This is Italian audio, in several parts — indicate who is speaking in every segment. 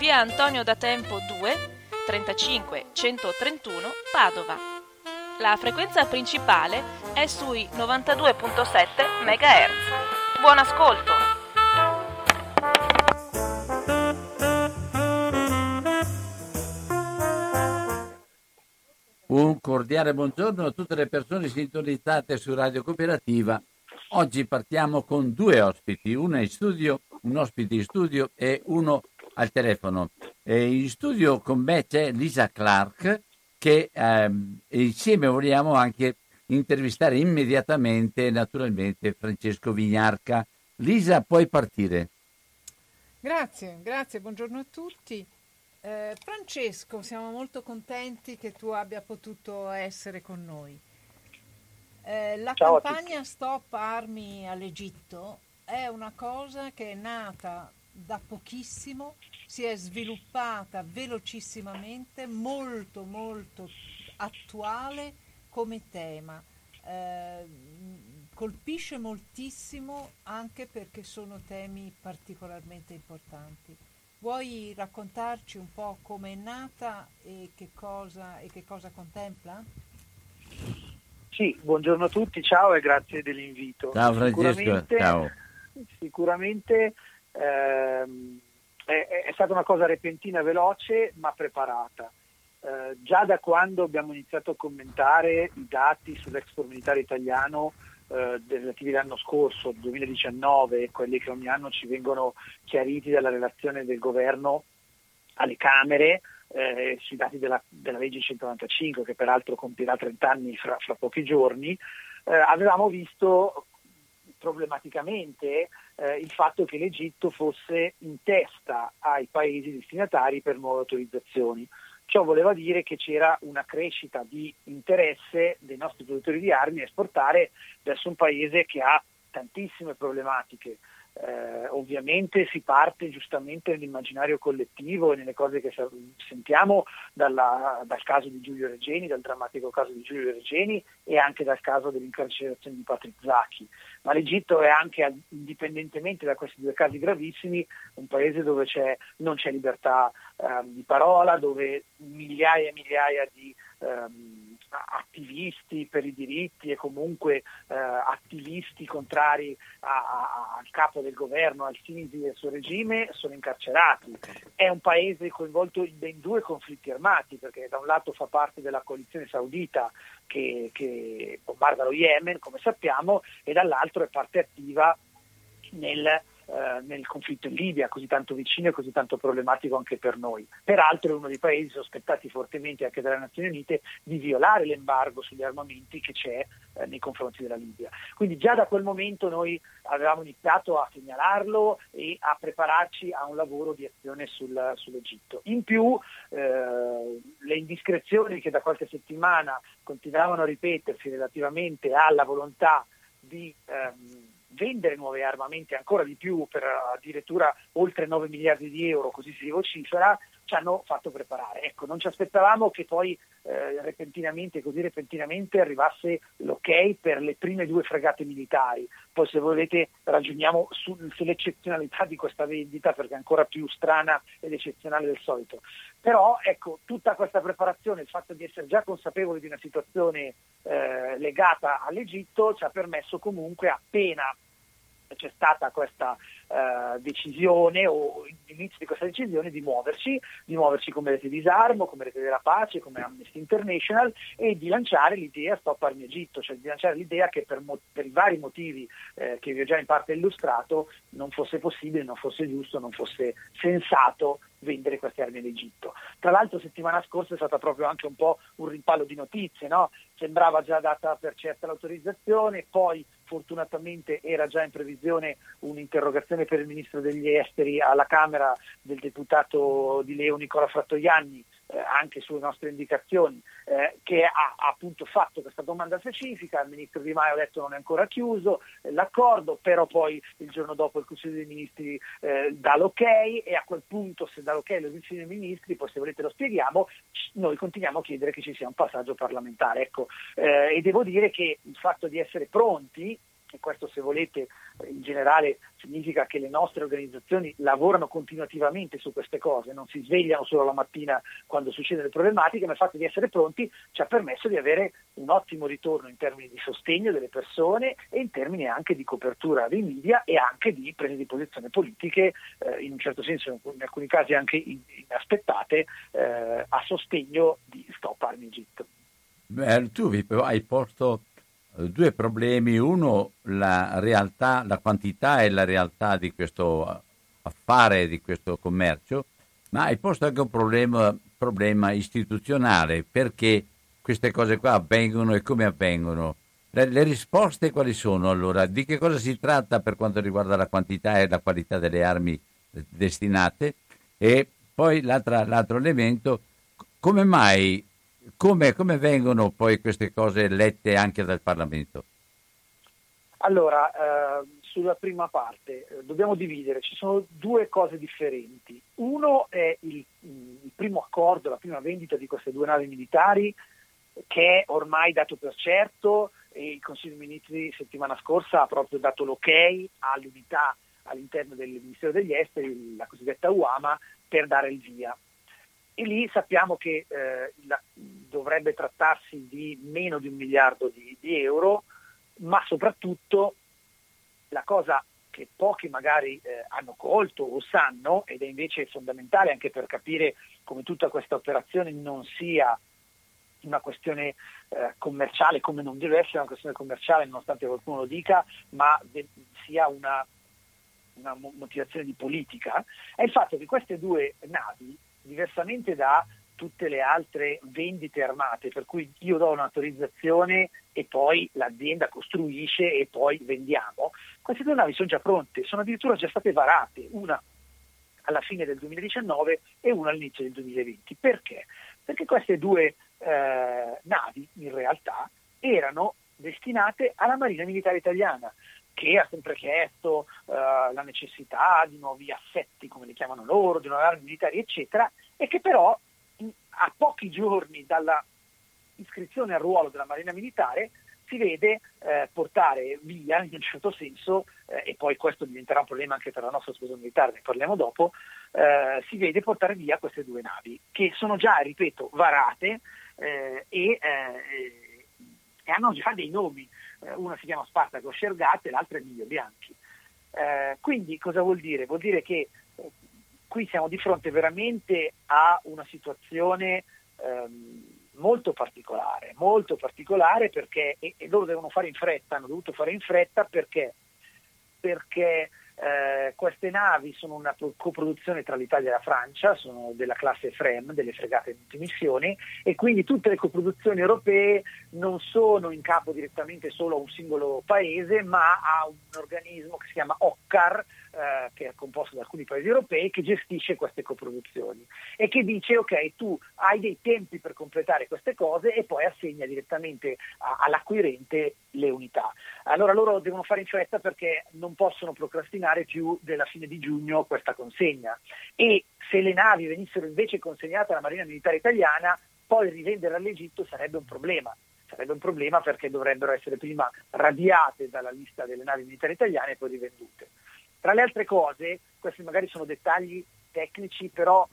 Speaker 1: via Antonio da Tempo 2 35 131 Padova. La frequenza principale è sui 92.7 MHz. Buon ascolto!
Speaker 2: Un cordiale buongiorno a tutte le persone sintonizzate su Radio Cooperativa. Oggi partiamo con due ospiti, uno in studio, un ospite in studio e uno al telefono. E in studio con me c'è Lisa Clark che ehm, insieme vogliamo anche intervistare immediatamente, naturalmente, Francesco Vignarca. Lisa, puoi partire.
Speaker 3: Grazie, grazie, buongiorno a tutti. Eh, Francesco, siamo molto contenti che tu abbia potuto essere con noi. Eh, la
Speaker 4: Ciao
Speaker 3: campagna Stop Armi all'Egitto è una cosa che è nata da pochissimo, si è sviluppata velocissimamente, molto molto attuale come tema. Eh, colpisce moltissimo anche perché sono temi particolarmente importanti. Vuoi raccontarci un po' come è nata e che cosa, e che cosa contempla?
Speaker 4: Sì, buongiorno a tutti, ciao e grazie dell'invito.
Speaker 2: Ciao Francesco,
Speaker 4: Sicuramente,
Speaker 2: ciao.
Speaker 4: sicuramente ehm, è, è stata una cosa repentina, veloce, ma preparata. Eh, già da quando abbiamo iniziato a commentare i dati sull'export militare italiano eh, relativi all'anno scorso, 2019, quelli che ogni anno ci vengono chiariti dalla relazione del governo alle Camere, eh, sui dati della, della legge 195, che peraltro compirà 30 anni fra, fra pochi giorni, eh, avevamo visto problematicamente eh, il fatto che l'Egitto fosse in testa ai paesi destinatari per nuove autorizzazioni. Ciò voleva dire che c'era una crescita di interesse dei nostri produttori di armi a esportare verso un paese che ha tantissime problematiche. Eh, ovviamente si parte giustamente nell'immaginario collettivo e nelle cose che sentiamo dalla, dal caso di Giulio Regeni, dal drammatico caso di Giulio Regeni e anche dal caso dell'incarcerazione di Patrick Zacchi. Ma l'Egitto è anche, indipendentemente da questi due casi gravissimi, un paese dove c'è, non c'è libertà eh, di parola, dove migliaia e migliaia di ehm, attivisti per i diritti e comunque eh, attivisti contrari a, a, al capo del governo, al Sinisi e al suo regime sono incarcerati. È un paese coinvolto in ben due conflitti armati perché da un lato fa parte della coalizione saudita che, che bombarda lo Yemen, come sappiamo, e dall'altro è parte attiva nel eh, nel conflitto in Libia, così tanto vicino e così tanto problematico anche per noi. Peraltro è uno dei paesi sospettati fortemente anche dalle Nazioni Unite di violare l'embargo sugli armamenti che c'è eh, nei confronti della Libia. Quindi già da quel momento noi avevamo iniziato a segnalarlo e a prepararci a un lavoro di azione sul, sull'Egitto. In più eh, le indiscrezioni che da qualche settimana continuavano a ripetersi relativamente alla volontà di ehm, vendere nuovi armamenti ancora di più per addirittura oltre 9 miliardi di euro, così si vocifera, ci hanno fatto preparare. Ecco, non ci aspettavamo che poi eh, repentinamente, così repentinamente, arrivasse l'ok per le prime due fregate militari. Poi se volete ragioniamo su, sull'eccezionalità di questa vendita perché è ancora più strana ed eccezionale del solito. Però ecco, tutta questa preparazione, il fatto di essere già consapevoli di una situazione eh, legata all'Egitto ci ha permesso comunque appena c'è stata questa uh, decisione o l'inizio di questa decisione di muoverci, di muoverci come rete disarmo, come rete della pace, come Amnesty International e di lanciare l'idea Stop Armi Egitto, cioè di lanciare l'idea che per, mo- per i vari motivi eh, che vi ho già in parte illustrato non fosse possibile, non fosse giusto, non fosse sensato vendere queste armi all'Egitto. Tra l'altro settimana scorsa è stata proprio anche un po' un rimpallo di notizie, no? sembrava già data per certa l'autorizzazione, poi fortunatamente era già in previsione un'interrogazione per il Ministro degli Esteri alla Camera del deputato di Leo Nicola Frattoianni eh, anche sulle nostre indicazioni, eh, che ha, ha, appunto fatto questa domanda specifica, il ministro Di Maio ha detto non è ancora chiuso eh, l'accordo, però poi il giorno dopo il Consiglio dei Ministri eh, dà l'ok e a quel punto se dà l'ok il Consiglio dei Ministri, poi se volete lo spieghiamo, noi continuiamo a chiedere che ci sia un passaggio parlamentare. Ecco, eh, e devo dire che il fatto di essere pronti e questo se volete in generale significa che le nostre organizzazioni lavorano continuativamente su queste cose, non si svegliano solo la mattina quando succedono le problematiche, ma il fatto di essere pronti ci ha permesso di avere un ottimo ritorno in termini di sostegno delle persone e in termini anche di copertura dei media e anche di prese di posizione politiche, eh, in un certo senso in alcuni casi anche inaspettate, eh, a sostegno di Stop Armi Egitto.
Speaker 2: Beh, tu hai posto due problemi, uno la realtà, la quantità e la realtà di questo affare, di questo commercio, ma hai posto anche un problema, problema istituzionale, perché queste cose qua avvengono e come avvengono. Le, le, risposte quali sono allora? Di che cosa si tratta per quanto riguarda la quantità e la qualità delle armi destinate? E poi l'altro elemento, come mai come, come vengono poi queste cose lette anche dal Parlamento?
Speaker 4: Allora, eh, sulla prima parte eh, dobbiamo dividere, ci sono due cose differenti. Uno è il, il, primo accordo, la prima vendita di queste due navi militari che è ormai dato per certo e il Consiglio dei Ministri settimana scorsa ha proprio dato l'ok all'unità all'interno del Ministero degli Esteri, la cosiddetta UAMA, per dare il via e lì sappiamo che eh, la, dovrebbe trattarsi di meno di un miliardo di, di, euro, ma soprattutto la cosa che pochi magari eh, hanno colto o sanno, ed è invece fondamentale anche per capire come tutta questa operazione non sia una questione eh, commerciale, come non deve essere una questione commerciale, nonostante qualcuno lo dica, ma de- sia una, una motivazione di politica, è il fatto che queste due navi diversamente da tutte le altre vendite armate, per cui io do un'autorizzazione e poi l'azienda costruisce e poi vendiamo, queste due navi sono già pronte, sono addirittura già state varate, una alla fine del 2019 e una all'inizio del 2020. Perché? Perché queste due eh, navi in realtà erano destinate alla Marina Militare Italiana, che ha sempre chiesto uh, la necessità di nuovi assetti, come li chiamano loro, di nuove armi militari, eccetera, e che però in, a pochi giorni dalla iscrizione al ruolo della Marina Militare si vede eh, portare via, in un certo senso, eh, e poi questo diventerà un problema anche per la nostra scuola militare, ne parliamo dopo, eh, si vede portare via queste due navi, che sono già, ripeto, varate eh, e, eh, e hanno già dei nomi eh, una si chiama Spartaco Scergate e l'altra è Miglio Bianchi. Eh, quindi cosa vuol dire? Vuol dire che eh, qui siamo di fronte veramente a una situazione ehm, molto particolare, molto particolare perché, e, e, loro devono fare in fretta, hanno dovuto fare in fretta perché, perché eh, queste navi sono una coproduzione tra l'Italia e la Francia, sono della classe FREM, delle fregate multimissioni, e quindi tutte le coproduzioni europee non sono in capo direttamente solo a un singolo paese, ma a un organismo che si chiama OCCAR, eh, che è composto da alcuni paesi europei, che gestisce queste coproduzioni e che dice ok, tu hai dei tempi per completare queste cose e poi assegna direttamente a, all'acquirente le unità. Allora loro devono fare in fretta perché non possono procrastinare più della fine di giugno questa consegna e se le navi venissero invece consegnate alla Marina Militare Italiana, poi rivendere all'Egitto sarebbe un problema. Sarebbe un problema perché dovrebbero essere prima radiate dalla lista delle navi militari italiane e poi rivendute. Tra le altre cose, questi magari sono dettagli tecnici, però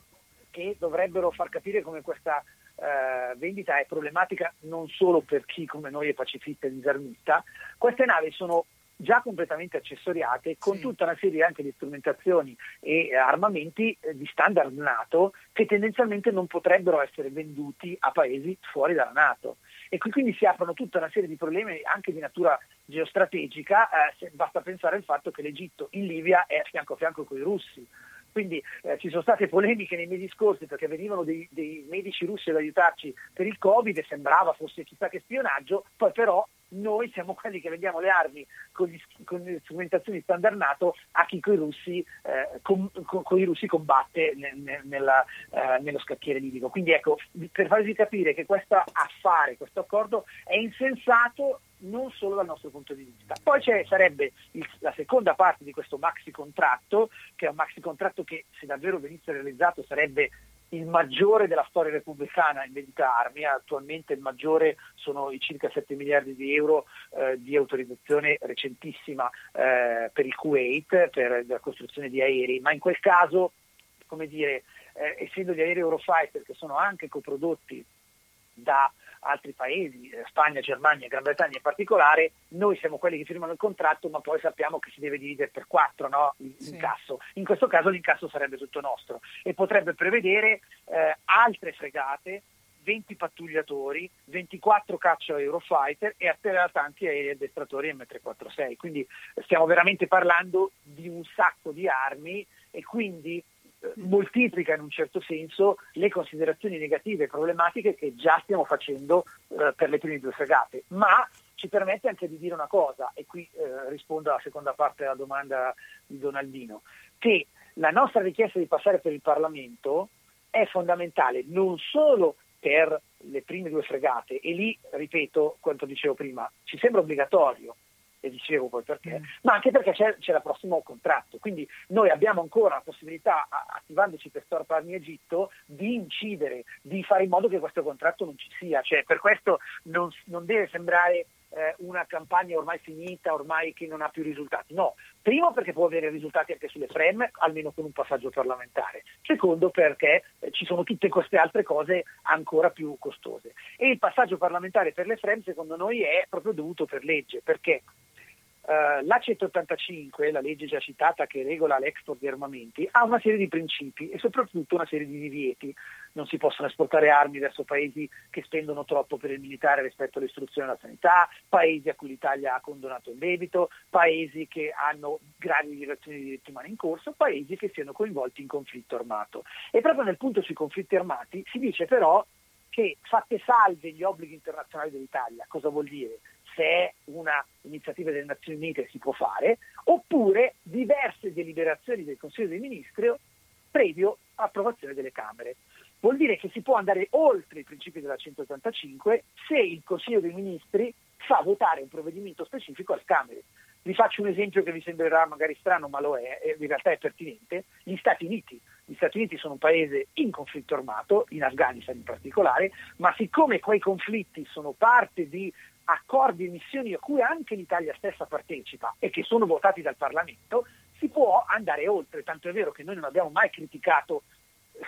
Speaker 4: che dovrebbero far capire come questa eh, vendita è problematica non solo per chi come noi è pacifista e disarmista, queste navi sono già completamente accessoriate con
Speaker 3: Sì.
Speaker 4: tutta una serie anche di strumentazioni e eh, armamenti eh, di standard NATO che tendenzialmente non potrebbero essere venduti a paesi fuori dalla NATO. E qui quindi si aprono tutta una serie di problemi anche di natura geostrategica, eh, basta pensare al fatto che l'Egitto in Libia è fianco a fianco con i russi. Quindi eh, ci sono state polemiche nei mesi scorsi perché venivano dei, dei medici russi ad aiutarci per il Covid e sembrava fosse chissà che spionaggio, poi però noi siamo quelli che vendiamo le armi con, gli, con le strumentazioni standard NATO a chi con i russi, eh, con, con- con i russi combatte nel- nel- nella, eh, nello scacchiere libico. Quindi ecco, per farvi capire che questo affare, questo accordo è insensato non solo dal nostro punto di vista. Poi sarebbe il- la seconda parte di questo maxi contratto, che è un maxi contratto che se davvero venisse realizzato sarebbe il maggiore della storia repubblicana in vendita armi, attualmente il maggiore sono i circa 7 miliardi di euro eh, di autorizzazione recentissima eh, per il Kuwait, per la costruzione di aerei, ma in quel caso, come dire, eh, essendo gli aerei Eurofighter che sono anche coprodotti da altri paesi, eh, Spagna, Germania, Gran Bretagna in particolare, noi siamo quelli che firmano il contratto, ma poi sappiamo che si deve dividere per quattro no? l'incasso. In questo caso l'incasso sarebbe tutto nostro e potrebbe prevedere eh, altre fregate, 20 pattugliatori, 24 caccia Eurofighter e atterratanti aerei addestratori M346. Quindi stiamo veramente parlando di un sacco di armi e quindi moltiplica in un certo senso le considerazioni negative e problematiche che già stiamo facendo eh, per le prime due fregate, ma ci permette anche di dire una cosa, e qui eh, rispondo alla seconda parte della domanda di Donaldino, che la nostra richiesta di passare per il Parlamento è fondamentale non solo per le prime due fregate, e lì, ripeto quanto dicevo prima, ci sembra obbligatorio, e dicevo poi perché, ma anche perché c'è, c'è il prossimo contratto. Quindi noi abbiamo ancora la possibilità, attivandoci per Stop Armi Egitto, di incidere, di fare in modo che questo contratto non ci sia. Cioè, per questo non, non deve sembrare eh, una campagna ormai finita, ormai che non ha più risultati. No, primo perché può avere risultati anche sulle fremme, almeno con un passaggio parlamentare. Secondo perché eh, ci sono tutte queste altre cose ancora più costose. E il passaggio parlamentare per le fremme secondo noi è proprio dovuto per legge, perché eh, la 185, la legge già citata che regola l'export di armamenti, ha una serie di principi e soprattutto una serie di divieti. Non si possono esportare armi verso paesi che spendono troppo per il militare rispetto all'istruzione e alla sanità, paesi a cui l'Italia ha condonato il debito, paesi che hanno gravi violazioni di diritti umani in corso, paesi che siano coinvolti in conflitto armato. E proprio nel punto sui conflitti armati si dice però che fatte salve gli obblighi internazionali dell'Italia, cosa vuol dire? Se è una iniziativa delle Nazioni Unite si può fare, oppure diverse deliberazioni del Consiglio dei Ministri previo approvazione delle Camere. Vuol dire che si può andare oltre i principi della 185 se il Consiglio dei Ministri fa votare un provvedimento specifico alle Camere. Vi faccio un esempio che vi sembrerà magari strano, ma lo è, in realtà è pertinente. Gli Stati Uniti. Gli Stati Uniti sono un paese in conflitto armato, in Afghanistan in particolare, ma siccome quei conflitti sono parte di accordi e missioni a cui anche l'Italia stessa partecipa e che sono votati dal Parlamento, si può andare oltre. Tanto è vero che noi non abbiamo mai criticato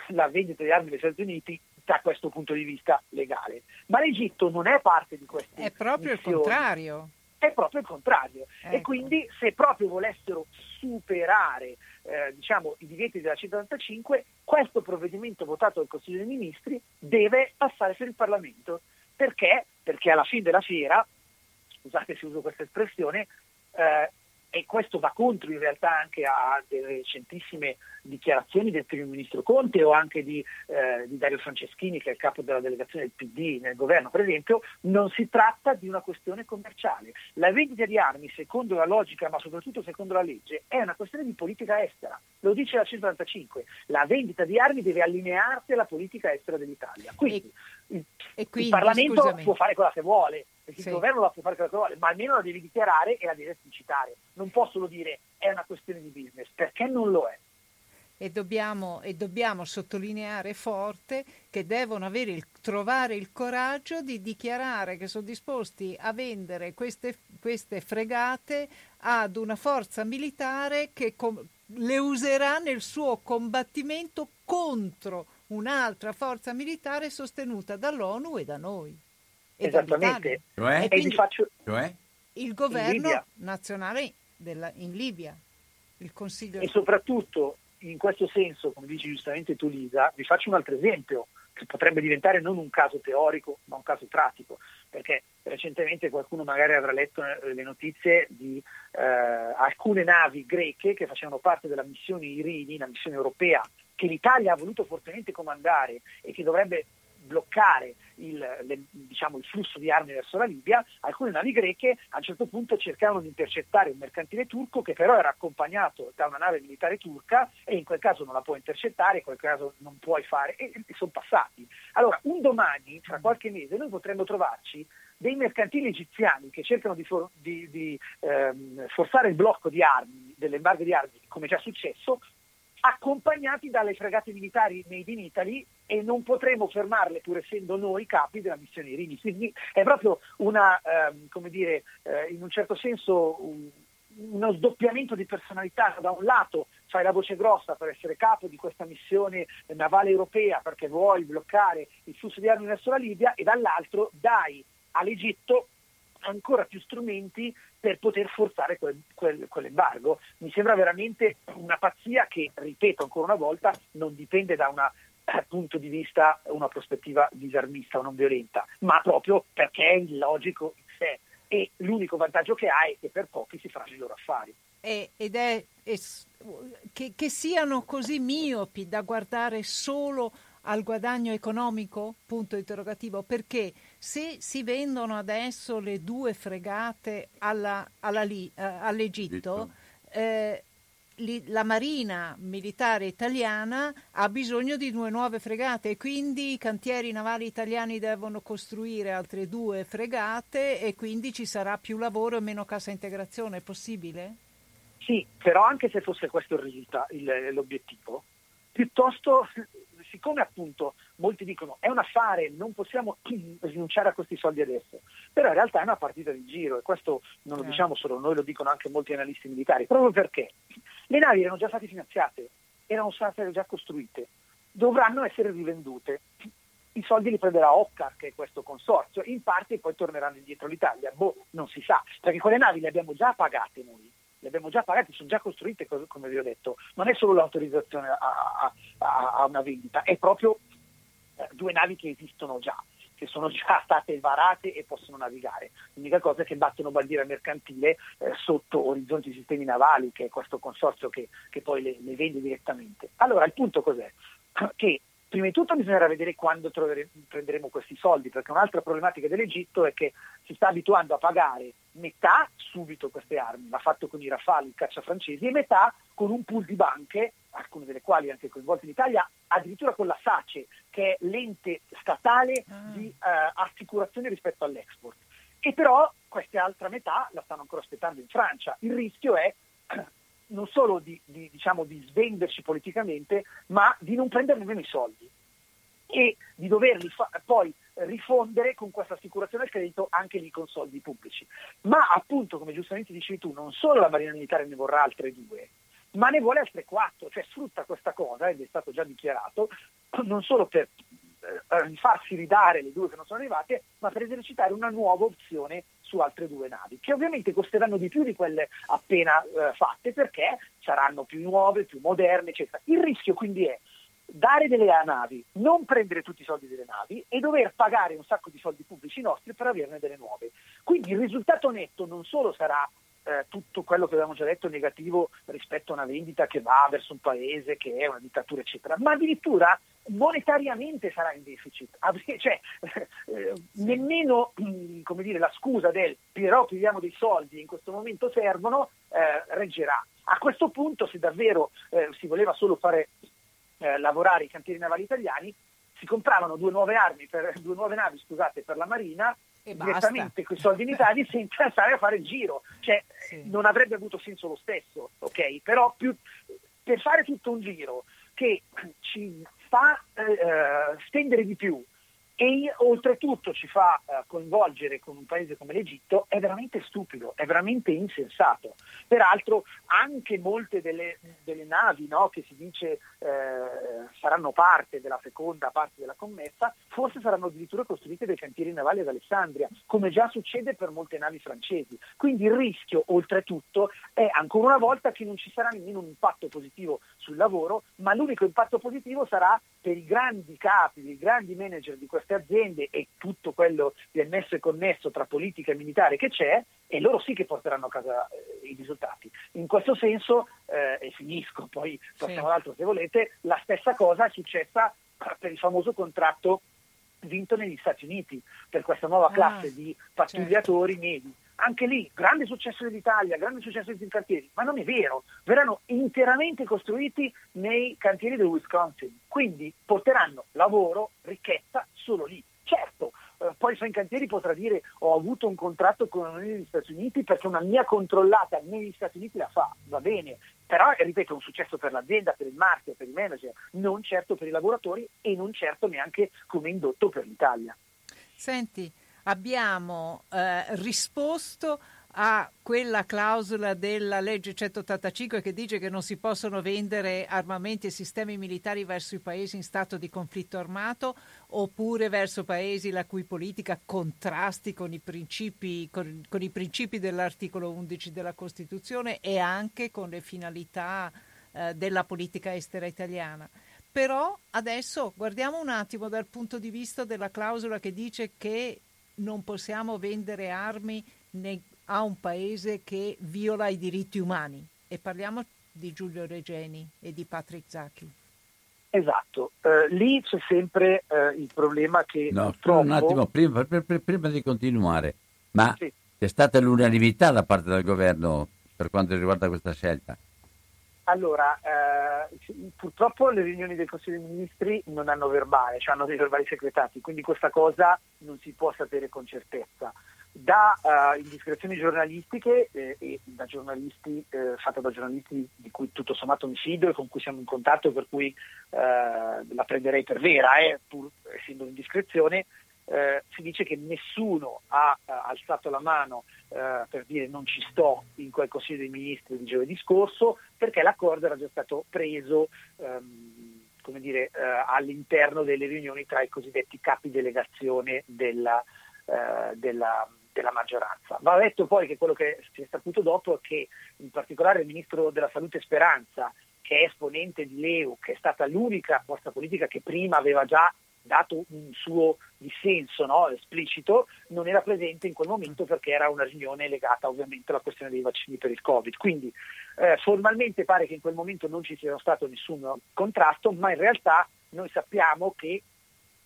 Speaker 4: la vendita di armi degli Stati Uniti da questo punto di vista legale. Ma l'Egitto non è parte di queste
Speaker 3: È proprio
Speaker 4: missioni.
Speaker 3: il contrario.
Speaker 4: È proprio il contrario. E
Speaker 3: Ecco.
Speaker 4: quindi se proprio volessero superare eh, diciamo, i divieti della 185, questo provvedimento votato dal Consiglio dei Ministri deve passare per il Parlamento. Perché? Perché alla fine della fiera, scusate se uso questa espressione, eh, e questo va contro in realtà anche a delle recentissime dichiarazioni del primo ministro Conte o anche di, eh, di Dario Franceschini che è il capo della delegazione del PD nel governo per esempio, non si tratta di una questione commerciale. La vendita di armi secondo la logica ma soprattutto secondo la legge è una questione di politica estera, lo dice la 195, la vendita di armi deve allinearsi alla politica estera dell'Italia. Quindi, il,
Speaker 3: E
Speaker 4: il
Speaker 3: quindi,
Speaker 4: Parlamento
Speaker 3: scusami.
Speaker 4: può fare quella che vuole, perché
Speaker 3: Sì.
Speaker 4: il governo la può fare quella che vuole, ma almeno la devi dichiarare e la devi esplicitare. Non può solo dire è una questione di business, perché non lo è.
Speaker 3: E dobbiamo, e dobbiamo sottolineare forte che devono avere il- trovare il coraggio di dichiarare che sono disposti a vendere queste, queste fregate ad una forza militare che com- le userà nel suo combattimento contro un'altra forza militare sostenuta dall'ONU e da noi.
Speaker 4: Esattamente.
Speaker 2: Cioè?
Speaker 3: E
Speaker 4: vi
Speaker 3: quindi
Speaker 4: faccio,
Speaker 2: Cioè?
Speaker 3: il governo nazionale della, in Libia, il Consiglio.
Speaker 4: E soprattutto in questo senso, come dici giustamente tu Lisa, vi faccio un altro esempio che potrebbe diventare non un caso teorico ma un caso pratico, perché recentemente qualcuno magari avrà letto eh, le notizie di eh, alcune navi greche che facevano parte della missione Irini, una missione europea che l'Italia ha voluto fortemente comandare e che dovrebbe bloccare il, le, diciamo, il, flusso di armi verso la Libia, alcune navi greche a un certo punto cercavano di intercettare un mercantile turco che però era accompagnato da una nave militare turca e in quel caso non la puoi intercettare, in quel caso non puoi fare e, e sono passati. Allora, un domani, tra qualche mese, noi potremmo trovarci dei mercantili egiziani che cercano di, for- di, di ehm, forzare il blocco di armi, dell'embargo di armi, come è già successo, accompagnati dalle fregate militari made in Italy e non potremo fermarle pur essendo noi capi della missione Irini. Quindi è proprio una, ehm, come dire, eh, in un certo senso un, uno sdoppiamento di personalità. Da un lato fai la voce grossa per essere capo di questa missione navale europea perché vuoi bloccare il flusso di armi verso la Libia e dall'altro dai all'Egitto ancora più strumenti per poter forzare quel, quel, quell'embargo. Mi sembra veramente una pazzia che, ripeto ancora una volta, non dipende da un eh, punto di vista, una prospettiva disarmista o non violenta, ma proprio perché è illogico in sé e l'unico vantaggio che ha è che per pochi si faranno i loro affari.
Speaker 3: E, ed è, è che, che siano così miopi da guardare solo al guadagno economico? Punto interrogativo. Perché se si vendono adesso le due fregate alla, alla, uh, all'Egitto, eh, la marina militare italiana ha bisogno di due nuove fregate e quindi i cantieri navali italiani devono costruire altre due fregate e quindi ci sarà più lavoro e meno cassa integrazione. È possibile?
Speaker 4: Sì, però anche se fosse questo il risultato, l'obiettivo, piuttosto siccome appunto molti dicono è un affare, non possiamo rinunciare a questi soldi adesso, però in realtà è una partita di giro e questo non lo eh. diciamo solo noi, lo dicono anche molti analisti militari, proprio perché le navi erano già state finanziate, erano state già costruite, dovranno essere rivendute. I soldi li prenderà Occar, che è questo consorzio, in parte poi torneranno indietro l'Italia. Boh, non si sa, perché quelle navi le abbiamo già pagate noi le abbiamo già pagate, sono già costruite, come vi ho detto, non è solo l'autorizzazione a, a, a una vendita, è proprio eh, due navi che esistono già che sono già state varate e possono navigare. L'unica cosa è che battono bandiera mercantile eh, sotto Orizzonti Sistemi Navali, che è questo consorzio che, che poi le, le, vende direttamente. Allora, il punto cos'è? Che prima di tutto bisognerà vedere quando trovere, prenderemo questi soldi, perché un'altra problematica dell'Egitto è che si sta abituando a pagare metà subito queste armi, l'ha fatto con i Rafale, il caccia francesi, e metà con un pool di banche, alcune delle quali anche coinvolte in Italia, addirittura con la SACE, che è l'ente statale ah. di uh, assicurazione rispetto all'export. E però questa altra metà la stanno ancora aspettando in Francia. Il rischio è non solo di, di, diciamo, di svenderci politicamente, ma di non prendere nemmeno i soldi e di doverli fa- poi rifondere con questa assicurazione al credito anche lì con soldi pubblici. Ma appunto, come giustamente dicevi tu, non solo la Marina Militare ne vorrà altre due, ma ne vuole altre quattro, cioè sfrutta questa cosa, ed è stato già dichiarato, non solo per eh, farsi ridare le due che non sono arrivate, ma per esercitare una nuova opzione su altre due navi, che ovviamente costeranno di più di quelle appena eh, fatte perché saranno più nuove, più moderne, eccetera. Il rischio quindi è dare delle navi, non prendere tutti i soldi delle navi e dover pagare un sacco di soldi pubblici nostri per averne delle nuove. Quindi il risultato netto non solo sarà eh, tutto quello che avevamo già detto negativo rispetto a una vendita che va verso un paese che è una dittatura, eccetera, ma addirittura monetariamente sarà in deficit, cioè eh, nemmeno come dire, la scusa del però pigliamo dei soldi in questo momento servono eh, reggerà. A questo punto se davvero eh, si voleva solo fare eh, lavorare i cantieri navali italiani, si compravano due nuove, armi per, due nuove navi scusate, per la Marina e direttamente con i soldi in Italia senza stare a fare il giro. Cioè, sì. non avrebbe avuto senso lo stesso, ok? Però più, per fare tutto un giro che ci fa eh, stendere di più e oltretutto ci fa uh, coinvolgere con un paese come l'Egitto è veramente stupido, è veramente insensato. Peraltro anche molte delle, delle navi no, che si dice eh, saranno parte della seconda parte della commessa, forse saranno addirittura costruite dai cantieri navali ad Alessandria, come già succede per molte navi francesi. Quindi il rischio oltretutto è ancora una volta che non ci sarà nemmeno un impatto positivo sul lavoro, ma l'unico impatto positivo sarà per i grandi capi, i grandi manager di queste aziende e tutto quello del nesso e connesso tra politica e militare che c'è, e loro sì che porteranno a casa eh, i risultati. In questo senso, eh, e finisco, poi passiamo sì. all'altro se volete, la stessa cosa è successa per il famoso contratto vinto negli Stati Uniti per questa nuova ah, classe ah, di pattugliatori certo. medi anche lì, grande successo dell'Italia, grande successo dei cantieri, ma non è vero, verranno interamente costruiti nei cantieri del Wisconsin, quindi porteranno lavoro, ricchezza solo lì. Certo, eh, poi in cantieri potrà dire ho avuto un contratto con una negli Stati Uniti perché una mia controllata negli Stati Uniti la fa, va bene, però ripeto è un successo per l'azienda, per il marchio, per i manager, non certo per i lavoratori e non certo neanche come indotto per l'Italia.
Speaker 3: Senti, abbiamo eh, risposto a quella clausola della legge 185 che dice che non si possono vendere armamenti e sistemi militari verso i paesi in stato di conflitto armato oppure verso paesi la cui politica contrasti con i principi, con, con i principi dell'articolo 11 della Costituzione e anche con le finalità eh, della politica estera italiana. Però adesso guardiamo un attimo dal punto di vista della clausola che dice che non possiamo vendere armi a un paese che viola i diritti umani. E parliamo di Giulio Regeni e di Patrick Zacchi.
Speaker 4: Esatto, eh, lì c'è sempre eh, il problema che...
Speaker 2: No, purtroppo... un attimo, prima, per, per, prima, di continuare, ma sì. c'è stata l'unanimità da parte del governo per quanto riguarda questa scelta?
Speaker 4: Allora, eh, purtroppo le riunioni del Consiglio dei Ministri non hanno verbale, cioè hanno dei verbali segretati, quindi questa cosa non si può sapere con certezza. Da uh, indiscrezioni giornalistiche eh, e da giornalisti, eh, fatte da giornalisti di cui tutto sommato mi fido e con cui siamo in contatto, per cui eh, la prenderei per vera, eh, pur essendo un'indiscrezione, eh, si dice che nessuno ha eh, alzato la mano eh, per dire non ci sto in quel Consiglio dei Ministri di giovedì scorso perché l'accordo era già stato preso ehm, dire, eh, all'interno delle riunioni tra i cosiddetti capi delegazione della, eh, della, della maggioranza. Va detto poi che quello che si è saputo dopo è che in particolare il Ministro della Salute Speranza che è esponente di Leu, che è stata l'unica forza politica che prima aveva già dato un suo dissenso no, esplicito, non era presente in quel momento perché era una riunione legata ovviamente alla questione dei vaccini per il Covid. Quindi eh, formalmente pare che in quel momento non ci sia stato nessun contrasto, ma in realtà noi sappiamo che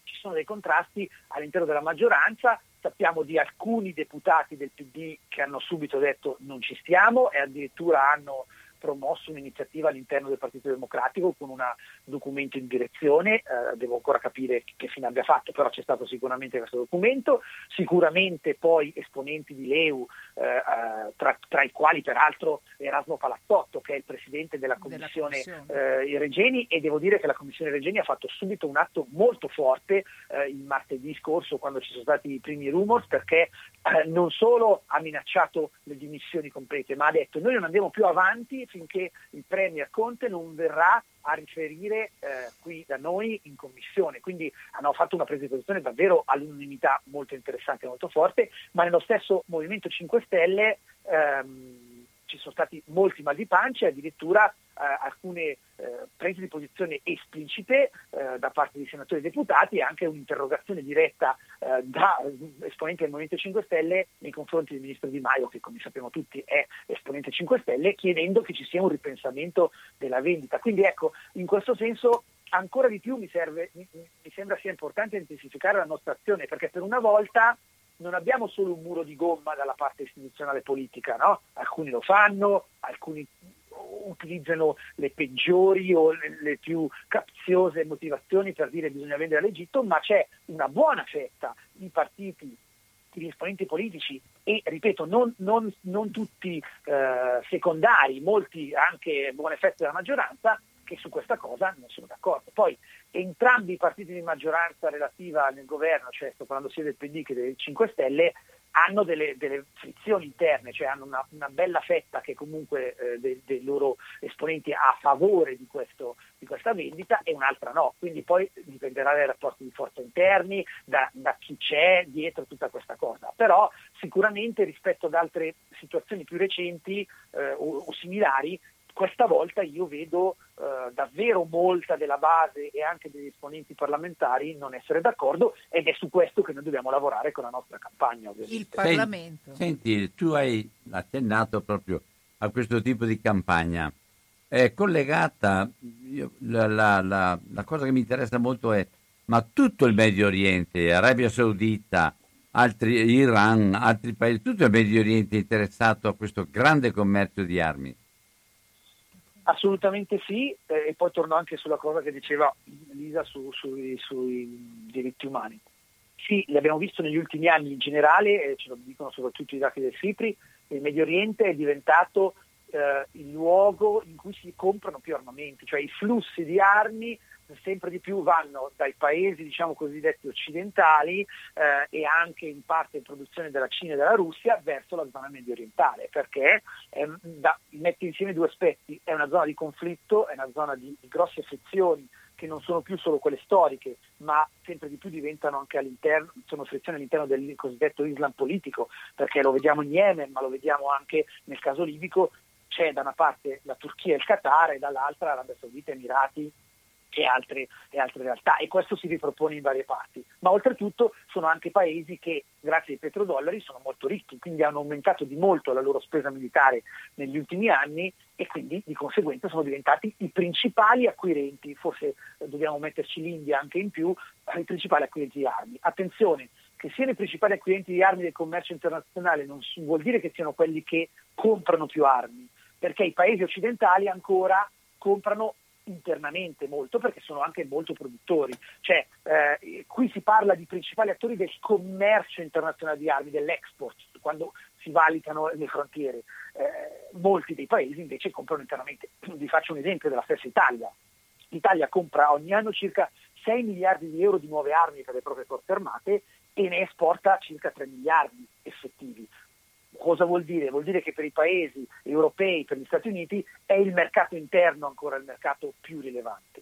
Speaker 4: ci sono dei contrasti all'interno della maggioranza, sappiamo di alcuni deputati del PD che hanno subito detto non ci stiamo e addirittura hanno promosso un'iniziativa all'interno del Partito Democratico con un documento in direzione, eh, devo ancora capire che fine abbia fatto, però c'è stato sicuramente questo documento, sicuramente poi esponenti di Leu, eh, eh tra, tra, i quali peraltro Erasmo Palazzotto che è il presidente della commissione, della commissione. Eh, Regeni e devo dire che la commissione Regeni ha fatto subito un atto molto forte eh, il martedì scorso quando ci sono stati i primi rumors perché eh, non solo ha minacciato le dimissioni complete ma ha detto noi non andiamo più avanti finché il Premier Conte non verrà a riferire eh, qui da noi in commissione. Quindi hanno fatto una presa di posizione davvero all'unanimità molto interessante e molto forte, ma nello stesso Movimento 5 Stelle ehm, ci sono stati molti mal di pancia e addirittura alcune eh, prese di posizione esplicite eh, da parte di senatori e deputati e anche un'interrogazione diretta eh, da esponenti del Movimento 5 Stelle nei confronti del ministro Di Maio, che come sappiamo tutti è esponente 5 Stelle, chiedendo che ci sia un ripensamento della vendita. Quindi ecco, in questo senso ancora di più mi, serve, mi, mi sembra sia importante intensificare la nostra azione, perché per una volta non abbiamo solo un muro di gomma dalla parte istituzionale politica, no? alcuni lo fanno, alcuni utilizzano le peggiori o le, le, più capziose motivazioni per dire che bisogna vendere l'Egitto, ma c'è una buona fetta di partiti di esponenti politici e, ripeto, non, non, non tutti eh, secondari, molti anche buone fette della maggioranza, che su questa cosa non sono d'accordo. Poi entrambi i partiti di maggioranza relativa nel governo, cioè sto parlando sia del PD che dei 5 Stelle, hanno delle, delle, frizioni interne, cioè hanno una, una bella fetta che comunque eh, dei, dei, loro esponenti a favore di, questo, di, questa vendita e un'altra no. Quindi poi dipenderà dai rapporti di forza interni, da, da chi c'è dietro tutta questa cosa. Però sicuramente rispetto ad altre situazioni più recenti eh, o, o similari questa volta io vedo eh, davvero molta della base e anche degli esponenti parlamentari non essere d'accordo ed è su questo che noi dobbiamo lavorare con la nostra campagna. Ovviamente.
Speaker 3: Il Parlamento.
Speaker 2: Senti, senti, tu hai accennato proprio a questo tipo di campagna. È collegata, io, la, la, la, la cosa che mi interessa molto è, ma tutto il Medio Oriente, Arabia Saudita, altri, Iran, altri paesi, tutto il Medio Oriente è interessato a questo grande commercio di armi?
Speaker 4: Assolutamente sì, eh, e poi torno anche sulla cosa che diceva Lisa su, sui, sui, diritti umani. Sì, l'abbiamo visto negli ultimi anni in generale, ce lo dicono soprattutto i dati del FIPRI, il Medio Oriente è diventato eh, il luogo in cui si comprano più armamenti, cioè i flussi di armi sempre di più vanno dai paesi diciamo cosiddetti occidentali eh, e anche in parte in produzione della Cina e della Russia verso la zona medio orientale perché eh, da, mette insieme due aspetti, è una zona di conflitto, è una zona di, di grosse frizioni che non sono più solo quelle storiche, ma sempre di più diventano anche all'interno, sono frizioni all'interno del cosiddetto Islam politico, perché lo vediamo in Yemen, ma lo vediamo anche nel caso libico, c'è da una parte la Turchia e il Qatar e dall'altra l'Arabia Saudita, Emirati e altre, e altre, realtà e questo si ripropone in varie parti. Ma oltretutto sono anche paesi che grazie ai petrodollari sono molto ricchi, quindi hanno aumentato di molto la loro spesa militare negli ultimi anni e quindi di conseguenza sono diventati i principali acquirenti, forse dobbiamo metterci l'India anche in più, i principali acquirenti di armi. Attenzione, che siano i principali acquirenti di armi del commercio internazionale non vuol dire che siano quelli che comprano più armi, perché i paesi occidentali ancora comprano internamente molto perché sono anche molto produttori. Cioè, eh, qui si parla di principali attori del commercio internazionale di armi, dell'export, quando si valicano le frontiere. Eh, molti dei paesi invece comprano internamente. Vi faccio un esempio della stessa Italia. L'Italia compra ogni anno circa 6 miliardi di euro di nuove armi per le proprie forze armate e ne esporta circa 3 miliardi effettivi. Cosa vuol dire? Vuol dire che per i paesi europei, per gli Stati Uniti, è il mercato interno ancora il mercato più rilevante.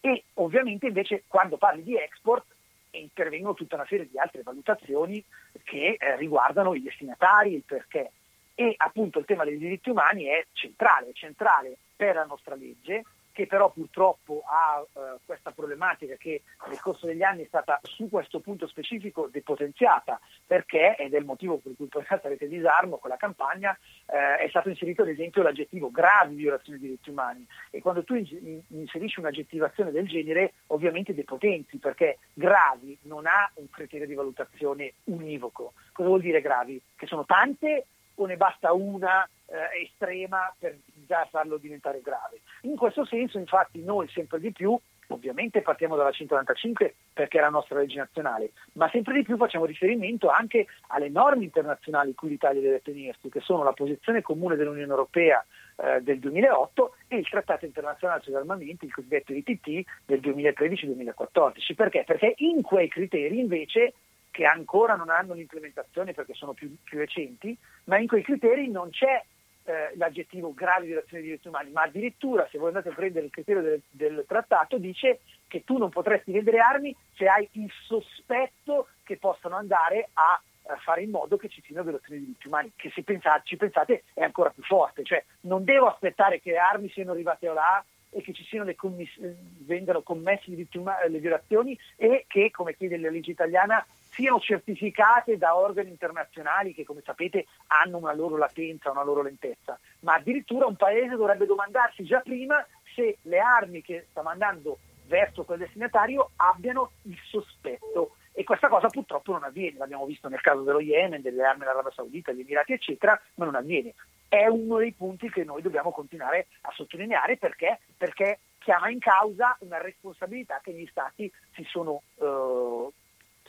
Speaker 4: E ovviamente invece quando parli di export intervengono tutta una serie di altre valutazioni che eh, riguardano i destinatari, il perché. E appunto il tema dei diritti umani è centrale, è centrale per la nostra legge, che però purtroppo ha eh, questa problematica che nel corso degli anni è stata su questo punto specifico depotenziata perché, ed è il motivo per cui poi sarete disarmo con la campagna, eh, è stato inserito ad esempio l'aggettivo gravi violazioni dei diritti umani e quando tu inserisci un'aggettivazione del genere ovviamente depotenzi perché gravi non ha un criterio di valutazione univoco. Cosa vuol dire gravi? Che sono tante o ne basta una eh, estrema per già farlo diventare grave. In questo senso, infatti, noi sempre di più, ovviamente partiamo dalla 195 perché è la nostra legge nazionale, ma sempre di più facciamo riferimento anche alle norme internazionali cui l'Italia deve tenersi, che sono la posizione comune dell'Unione Europea eh, del 2008 e il Trattato internazionale sugli armamenti, il cosiddetto ITT del 2013-2014. Perché? Perché in quei criteri invece che ancora non hanno l'implementazione perché sono più, più recenti, ma in quei criteri non c'è eh, l'aggettivo gravi violazioni dei diritti umani, ma addirittura se voi andate a prendere il criterio del, del, trattato dice che tu non potresti vendere armi se hai il sospetto che possano andare a, fare in modo che ci siano violazioni dei diritti umani, che se pensate, ci pensate è ancora più forte, cioè non devo aspettare che le armi siano arrivate là e che ci siano le commiss- vengano commesse le violazioni e che, come chiede la legge italiana, siano certificate da organi internazionali che, come sapete, hanno una loro latenza, una loro lentezza. Ma addirittura un paese dovrebbe domandarsi già prima se le armi che sta mandando verso quel destinatario abbiano il sospetto. E questa cosa purtroppo non avviene, l'abbiamo visto nel caso dello Yemen, delle armi dell'Arabia Saudita, degli Emirati, eccetera, ma non avviene è uno dei punti che noi dobbiamo continuare a sottolineare perché, perché chiama in causa una responsabilità che gli Stati si sono eh,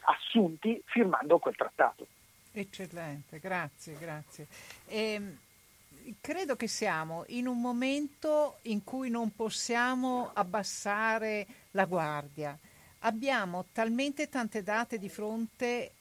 Speaker 4: assunti firmando quel trattato.
Speaker 3: Eccellente, grazie, grazie. Ehm, credo che siamo in un momento in cui non possiamo abbassare la guardia. Abbiamo talmente tante date di fronte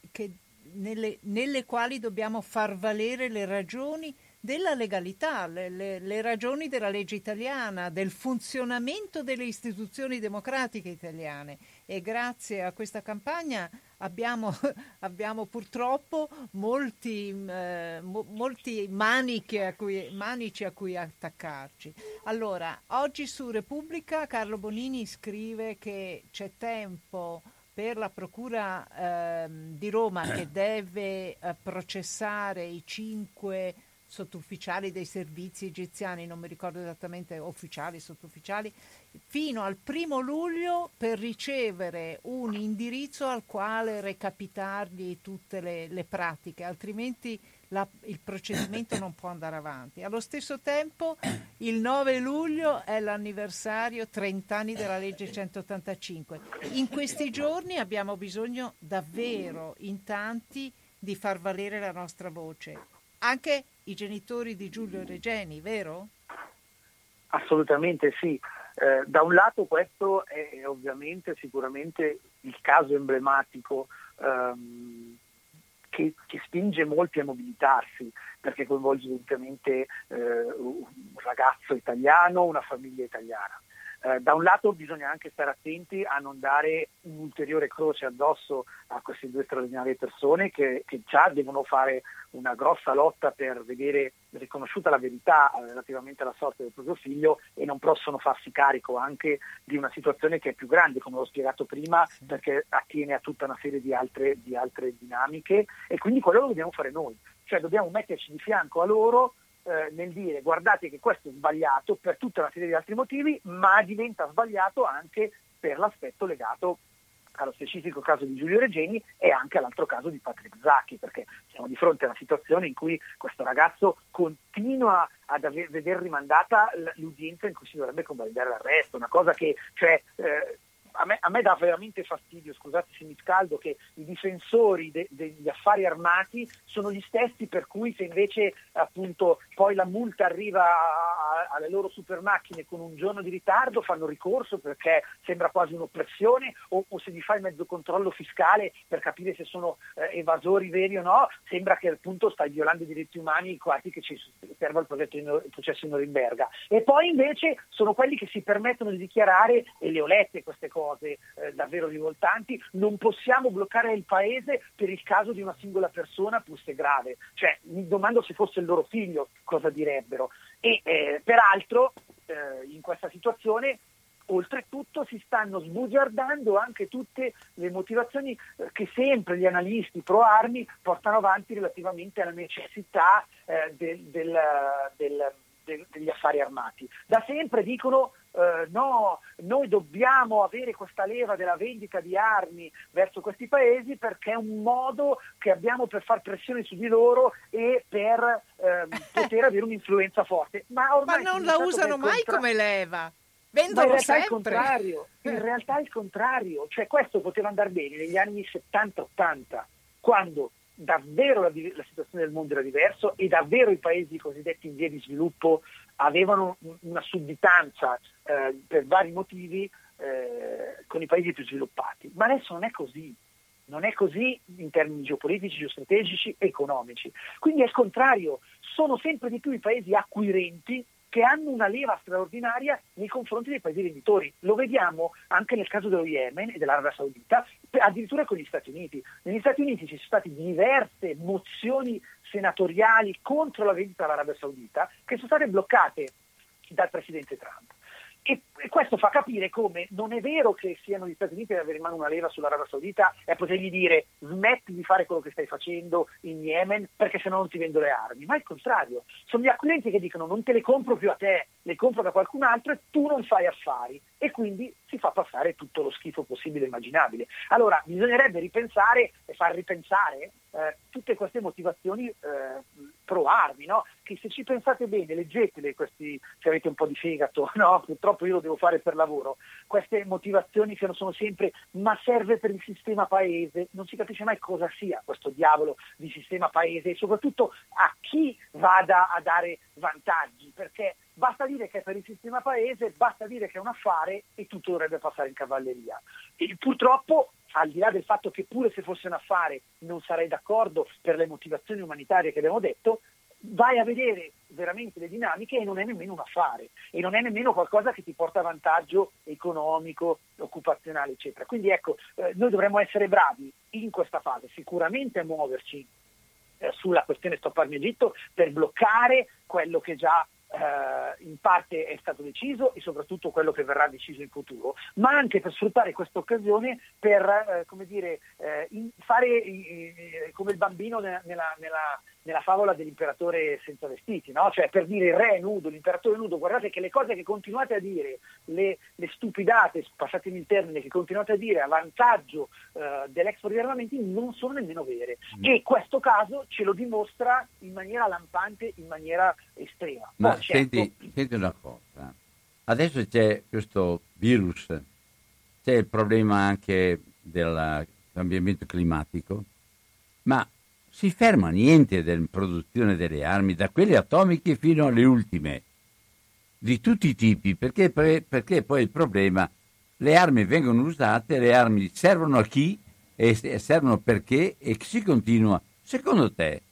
Speaker 3: nelle, nelle quali dobbiamo far valere le ragioni della legalità, le, le, le, ragioni della legge italiana, del funzionamento delle istituzioni democratiche italiane e grazie a questa campagna abbiamo, abbiamo purtroppo molti, eh, mo, molti manici, a cui, manici a cui attaccarci. Allora, oggi su Repubblica Carlo Bonini scrive che c'è tempo per la Procura eh, di Roma che deve eh, processare i cinque sottufficiali dei servizi egiziani, non mi ricordo esattamente, ufficiali, sottufficiali, fino al primo luglio per ricevere un indirizzo al quale recapitargli tutte le, le pratiche, altrimenti la, il procedimento non può andare avanti. Allo stesso tempo il 9 luglio è l'anniversario 30 anni della legge 185. In questi giorni abbiamo bisogno davvero in tanti di far valere la nostra voce. Anche i genitori di Giulio Regeni, vero?
Speaker 4: Assolutamente sì. Eh, da un lato questo è ovviamente sicuramente il caso emblematico ehm, che, che, spinge molti a mobilitarsi perché coinvolge ovviamente eh, un ragazzo italiano, una famiglia italiana. Eh, da un lato bisogna anche stare attenti a non dare un'ulteriore croce addosso a queste due straordinarie persone che, che già devono fare una grossa lotta per vedere riconosciuta la verità eh, relativamente alla sorte del proprio figlio e non possono farsi carico anche di una situazione che è più grande, come ho spiegato prima, perché attiene a tutta una serie di altre, di altre dinamiche. E quindi quello lo dobbiamo fare noi, cioè dobbiamo metterci di fianco a loro eh, nel dire guardate che questo è sbagliato per tutta una serie di altri motivi, ma diventa sbagliato anche per l'aspetto legato allo specifico caso di Giulio Regeni e anche all'altro caso di Patrick Zacchi, perché siamo di fronte a una situazione in cui questo ragazzo continua a vedere rimandata l'udienza in cui si dovrebbe convalidare l'arresto, una cosa che cioè, eh, a me, a me, dà veramente fastidio, scusate se mi scaldo, che i difensori de, degli affari armati sono gli stessi per cui se invece appunto poi la multa arriva alle loro super macchine con un giorno di ritardo fanno ricorso perché sembra quasi un'oppressione o, o se gli fai mezzo controllo fiscale per capire se sono eh, evasori veri o no, sembra che appunto stai violando i diritti umani quasi che ci serva il, il processo in Norimberga. E poi invece sono quelli che si permettono di dichiarare, e le ho lette queste cose, cose eh, davvero rivoltanti, non possiamo bloccare il paese per il caso di una singola persona, fosse grave. Cioè, mi domando se fosse il loro figlio cosa direbbero. E eh, peraltro eh, in questa situazione Oltretutto si stanno sbugiardando anche tutte le motivazioni eh, che sempre gli analisti pro armi portano avanti relativamente alla necessità eh, del, del, del, degli affari armati. Da sempre dicono eh, no, noi dobbiamo avere questa leva della vendita di armi verso questi paesi perché è un modo che abbiamo per far pressione su di loro e per eh, poter avere un'influenza forte.
Speaker 3: Ma, Ma non la usano mai contra... come leva. Vendono
Speaker 4: in realtà
Speaker 3: sempre.
Speaker 4: È il contrario, in realtà è il contrario, cioè questo poteva andare bene negli anni 70-80, quando davvero la, la, situazione del mondo era diversa e davvero i paesi cosiddetti in via di sviluppo avevano una sudditanza eh, per vari motivi eh, con i paesi più sviluppati. Ma adesso non è così. Non è così in termini geopolitici, geostrategici, economici. Quindi il contrario, sono sempre di più i paesi acquirenti che hanno una leva straordinaria nei confronti dei paesi venditori. Lo vediamo anche nel caso dello Yemen e dell'Arabia Saudita, addirittura con gli Stati Uniti. Negli Stati Uniti ci sono state diverse mozioni senatoriali contro la vendita all'Arabia Saudita che sono state bloccate dal presidente Trump. E, questo fa capire come non è vero che siano gli Stati Uniti ad avere in mano una leva sull'Arabia Saudita e a potergli dire smetti di fare quello che stai facendo in Yemen perché se no non ti vendo le armi, ma è il contrario. Sono gli acquirenti che dicono non te le compro più a te, le compro da qualcun altro e tu non fai affari e quindi si fa passare tutto lo schifo possibile e immaginabile. Allora bisognerebbe ripensare e far ripensare eh, tutte queste motivazioni eh, pro armi, no? che se ci pensate bene, leggetele questi, se avete un po' di fegato, no? purtroppo io lo devo fare per lavoro, queste motivazioni che non sono sempre ma serve per il sistema paese, non si capisce mai cosa sia questo diavolo di sistema paese e soprattutto a chi vada a dare vantaggi, perché basta dire che è per il sistema paese, basta dire che è un affare e tutto dovrebbe passare in cavalleria. E purtroppo al di là del fatto che pure se fosse un affare non sarei d'accordo per le motivazioni umanitarie che abbiamo detto, vai a vedere veramente le dinamiche e non è nemmeno un affare e non è nemmeno qualcosa che ti porta vantaggio economico, occupazionale, eccetera. Quindi ecco, eh, noi dovremmo essere bravi in questa fase, sicuramente a muoverci eh, sulla questione Stop Armi Egitto per bloccare quello che già eh, in parte è stato deciso e soprattutto quello che verrà deciso in futuro, ma anche per sfruttare questa occasione per eh, come dire, eh, fare come il bambino nella, nella, nella, favola dell'imperatore senza vestiti, no? cioè per dire il re è nudo, l'imperatore è nudo, guardate che le cose che continuate a dire, le, le stupidate, passatemi il termine, che continuate a dire a vantaggio eh, dell'export di armamenti non sono nemmeno vere mm. e questo caso ce lo dimostra in maniera lampante, in maniera estrema.
Speaker 2: Ma Poi, senti, certo... senti una cosa, adesso c'è questo virus, c'è il problema anche del cambiamento climatico, ma si ferma niente della produzione delle armi, da quelle atomiche fino alle ultime, di tutti i tipi, perché, perché poi il problema, le armi vengono usate, le armi servono a chi e servono perché e si continua. Secondo te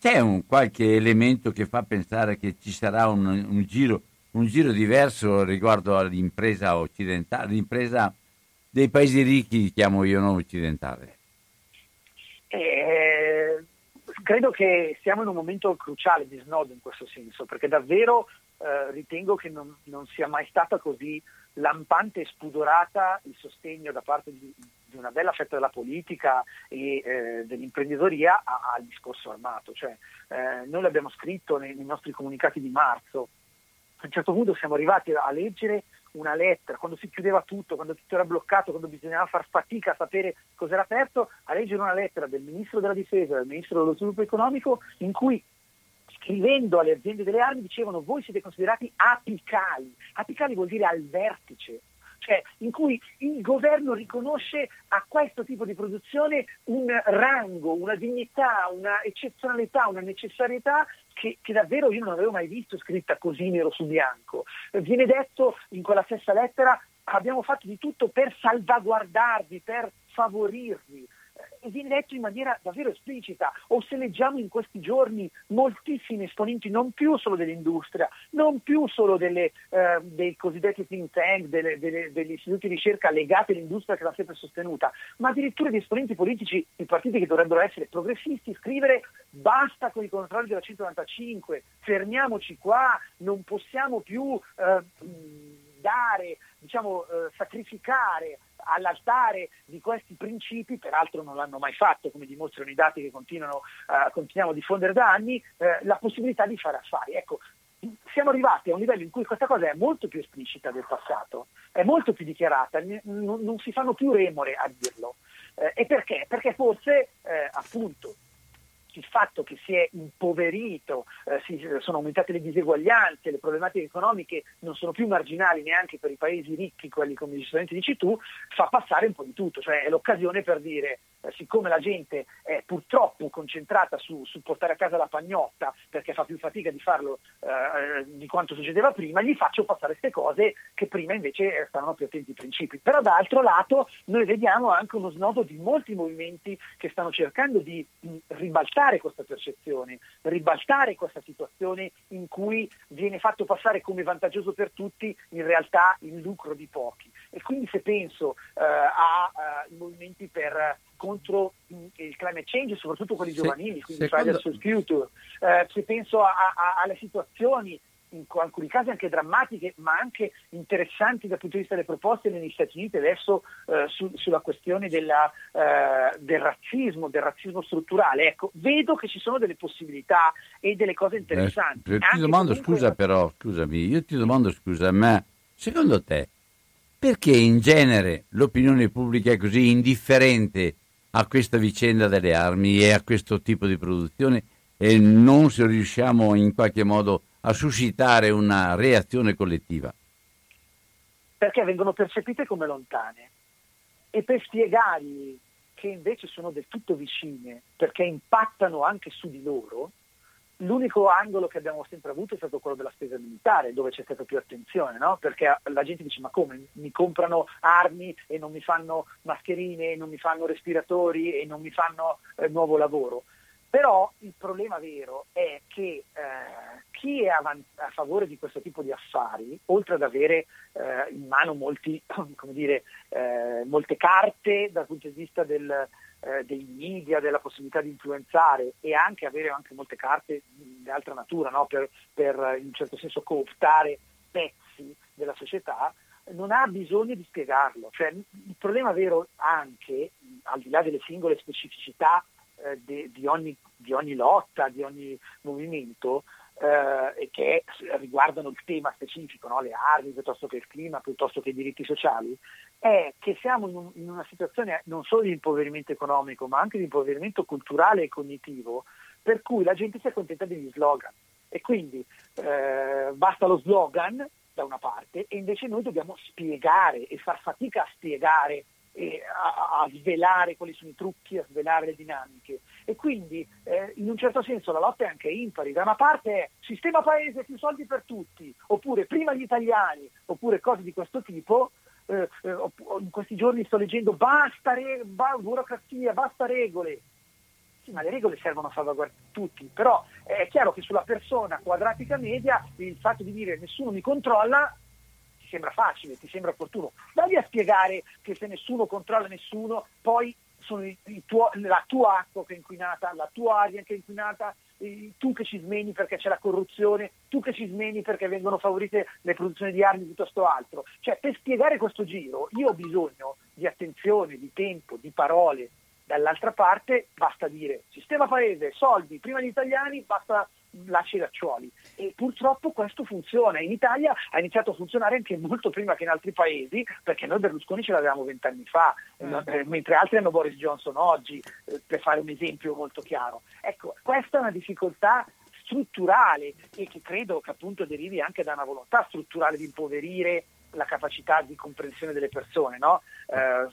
Speaker 2: c'è un qualche elemento che fa pensare che ci sarà un, un, giro, un giro, diverso riguardo all'impresa occidentale, l'impresa dei paesi ricchi, chiamo io, non occidentale?
Speaker 4: Eh, credo che siamo in un momento cruciale di snodo in questo senso, perché davvero eh, ritengo che non, non, sia mai stata così lampante e spudorata il sostegno da parte di, di una bella fetta della politica e eh, dell'imprenditoria al discorso armato. Cioè, eh, noi l'abbiamo scritto nei, nei, nostri comunicati di marzo. A un certo punto siamo arrivati a leggere una lettera, quando si chiudeva tutto, quando tutto era bloccato, quando bisognava far fatica a sapere cos'era aperto, a leggere una lettera del Ministro della Difesa, del Ministro dello Sviluppo Economico, in cui scrivendo alle aziende delle armi dicevano voi siete considerati apicali. Apicali vuol dire al vertice, cioè in cui il governo riconosce a questo tipo di produzione un rango, una dignità, una eccezionalità, una necessarietà che, che, davvero io non avevo mai visto scritta così nero su bianco. Viene detto in quella stessa lettera abbiamo fatto di tutto per salvaguardarvi, per favorirvi viene detto in maniera davvero esplicita, o se leggiamo in questi giorni moltissimi esponenti non più solo dell'industria, non più solo delle, eh, dei cosiddetti think tank, delle, delle, degli istituti di ricerca legati all'industria che l'ha sempre sostenuta, ma addirittura di esponenti politici, i partiti che dovrebbero essere progressisti, scrivere basta con i controlli della 195, fermiamoci qua, non possiamo più eh, dare, diciamo, eh, sacrificare all'altare di questi principi, peraltro non l'hanno mai fatto, come dimostrano i dati che uh, continuiamo a diffondere da anni, eh, la possibilità di fare affari. Ecco, siamo arrivati a un livello in cui questa cosa è molto più esplicita del passato, è molto più dichiarata, non, non si fanno più remore a dirlo. Eh, e perché? Perché forse, eh, appunto, il fatto che si è impoverito, eh, si, sono aumentate le diseguaglianze, le problematiche economiche non sono più marginali neanche per i paesi ricchi, quelli come giustamente dici tu, fa passare un po' di tutto, cioè è l'occasione per dire eh, siccome la gente è purtroppo concentrata su, su, portare a casa la pagnotta perché fa più fatica di farlo eh, di quanto succedeva prima, gli faccio passare queste cose che prima invece stavano più attenti ai principi. Però dall'altro lato noi vediamo anche uno snodo di molti movimenti che stanno cercando di ribaltare questa percezione, ribaltare questa situazione in cui viene fatto passare come vantaggioso per tutti in realtà il lucro di pochi. E quindi se penso eh, ai movimenti per contro il climate change, soprattutto quelli giovanili, quindi secondo... Fridays for Future. Eh, se penso a, a, alle situazioni in alcuni casi anche drammatiche, ma anche interessanti dal punto di vista delle proposte negli Stati Uniti adesso eh, su, sulla questione della, eh, del razzismo, del razzismo strutturale. Ecco, vedo che ci sono delle possibilità e delle cose interessanti.
Speaker 2: Eh, ti domando, comunque... scusa però, scusami, io ti domando scusa, ma secondo te perché in genere l'opinione pubblica è così indifferente a questa vicenda delle armi e a questo tipo di produzione e non se riusciamo in qualche modo a suscitare una reazione collettiva?
Speaker 4: Perché vengono percepite come lontane e per spiegargli che invece sono del tutto vicine perché impattano anche su di loro, L'unico angolo che abbiamo sempre avuto è stato quello della spesa militare, dove c'è stata più attenzione, no? perché la gente dice ma come mi comprano armi e non mi fanno mascherine, non mi fanno respiratori e non mi fanno eh, nuovo lavoro. Però il problema vero è che eh, chi è a favore di questo tipo di affari, oltre ad avere eh, in mano molti, dire, eh, molte carte dal punto di vista del, eh, dei media, della possibilità di influenzare e anche avere anche molte carte di altra natura no? per, per in un certo senso cooptare pezzi della società, non ha bisogno di spiegarlo. Cioè, il problema vero anche, al di là delle singole specificità eh, di, di, ogni, di, ogni, lotta, di ogni movimento, eh, che riguardano il tema specifico, no? le armi piuttosto che il clima, piuttosto che i diritti sociali, è che siamo in, un, in una situazione non solo di impoverimento economico, ma anche di impoverimento culturale e cognitivo, per cui la gente si accontenta degli slogan. E quindi eh, basta lo slogan da una parte e invece noi dobbiamo spiegare e far fatica a spiegare e a, a, svelare quali sono i trucchi, a svelare le dinamiche. E quindi eh, in un certo senso la lotta è anche impari. Da una parte è sistema paese, più soldi per tutti, oppure prima gli italiani, oppure cose di questo tipo. Eh, eh, in questi giorni sto leggendo basta re- ba- burocrazia, basta regole. Sì, ma le regole servono a salvaguardare tutti, però è chiaro che sulla persona quadratica media il fatto di dire nessuno mi controlla sembra facile, ti sembra opportuno. Vai a spiegare che se nessuno controlla nessuno, poi sono i, i tuo, la tua acqua che è inquinata, la tua aria che è inquinata, tu che ci smeni perché c'è la corruzione, tu che ci smeni perché vengono favorite le produzioni di armi piuttosto altro. Cioè, per spiegare questo giro io ho bisogno di attenzione, di tempo, di parole. Dall'altra parte basta dire sistema paese, soldi, prima gli italiani, basta lasci i lacciuoli. E purtroppo questo funziona. In Italia ha iniziato a funzionare anche molto prima che in altri paesi, perché noi Berlusconi ce l'avevamo vent'anni fa, mm. eh, mentre altri hanno Boris Johnson oggi, eh, per fare un esempio molto chiaro. Ecco, questa è una difficoltà strutturale e che credo che appunto derivi anche da una volontà strutturale di impoverire la capacità di comprensione delle persone, no? eh,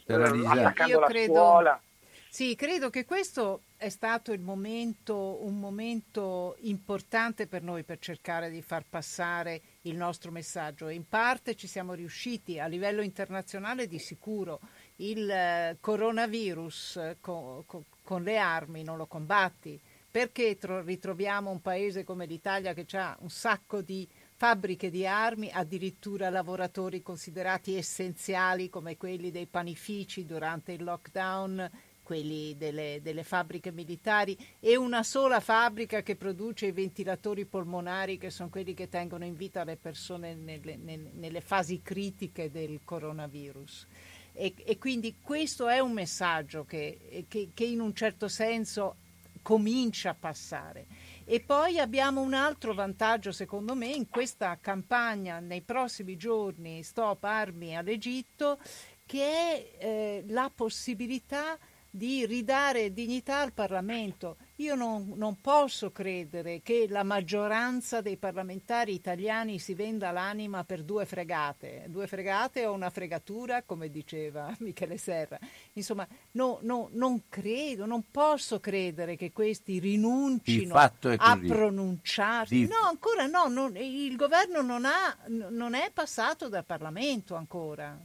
Speaker 4: attaccando la credo... scuola.
Speaker 3: Sì, credo che questo è stato momento, un momento importante per noi per cercare di far passare il nostro messaggio. In parte ci siamo riusciti a livello internazionale di sicuro. Il eh, coronavirus eh, con, con, con le armi non lo combatti. Perché tro- ritroviamo un paese come l'Italia che ha un sacco di fabbriche di armi, addirittura lavoratori considerati essenziali come quelli dei panifici durante il lockdown quelli delle, delle, fabbriche militari e una sola fabbrica che produce i ventilatori polmonari che sono quelli che tengono in vita le persone nelle, nelle, nelle fasi critiche del coronavirus. E, e, quindi questo è un messaggio che, che, che in un certo senso comincia a passare. E poi abbiamo un altro vantaggio, secondo me, in questa campagna nei prossimi giorni Stop Armi all'Egitto, che è eh, la possibilità di ridare dignità al Parlamento. Io non, non, posso credere che la maggioranza dei parlamentari italiani si venda l'anima per due fregate, due fregate o una fregatura, come diceva Michele Serra. Insomma, no, no, non credo, non posso credere che questi rinuncino a pronunciarsi.
Speaker 2: Di...
Speaker 3: No, ancora no, non, il governo non, ha, non è passato dal Parlamento ancora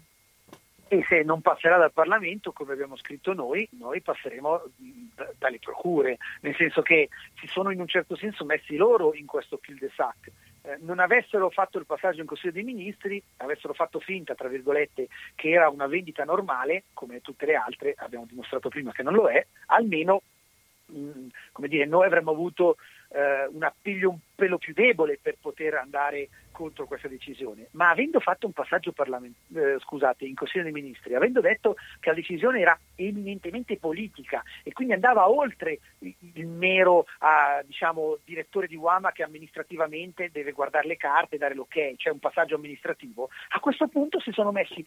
Speaker 4: e se non passerà dal Parlamento, come abbiamo scritto noi, noi passeremo dalle procure, nel senso che si sono in un certo senso messi loro in questo cul-de-sac. Eh, non avessero fatto il passaggio in Consiglio dei Ministri, avessero fatto finta, tra virgolette, che era una vendita normale, come tutte le altre, abbiamo dimostrato prima che non lo è, almeno mh, dire, noi avremmo avuto eh, un appiglio un pelo più debole per poter andare contro questa decisione, ma avendo fatto un passaggio eh, scusate, in Consiglio dei Ministri, avendo detto che la decisione era eminentemente politica e quindi andava oltre il mero uh, diciamo, direttore di Uama che amministrativamente deve guardare le carte e dare l'ok, cioè un passaggio amministrativo, a questo punto si sono messi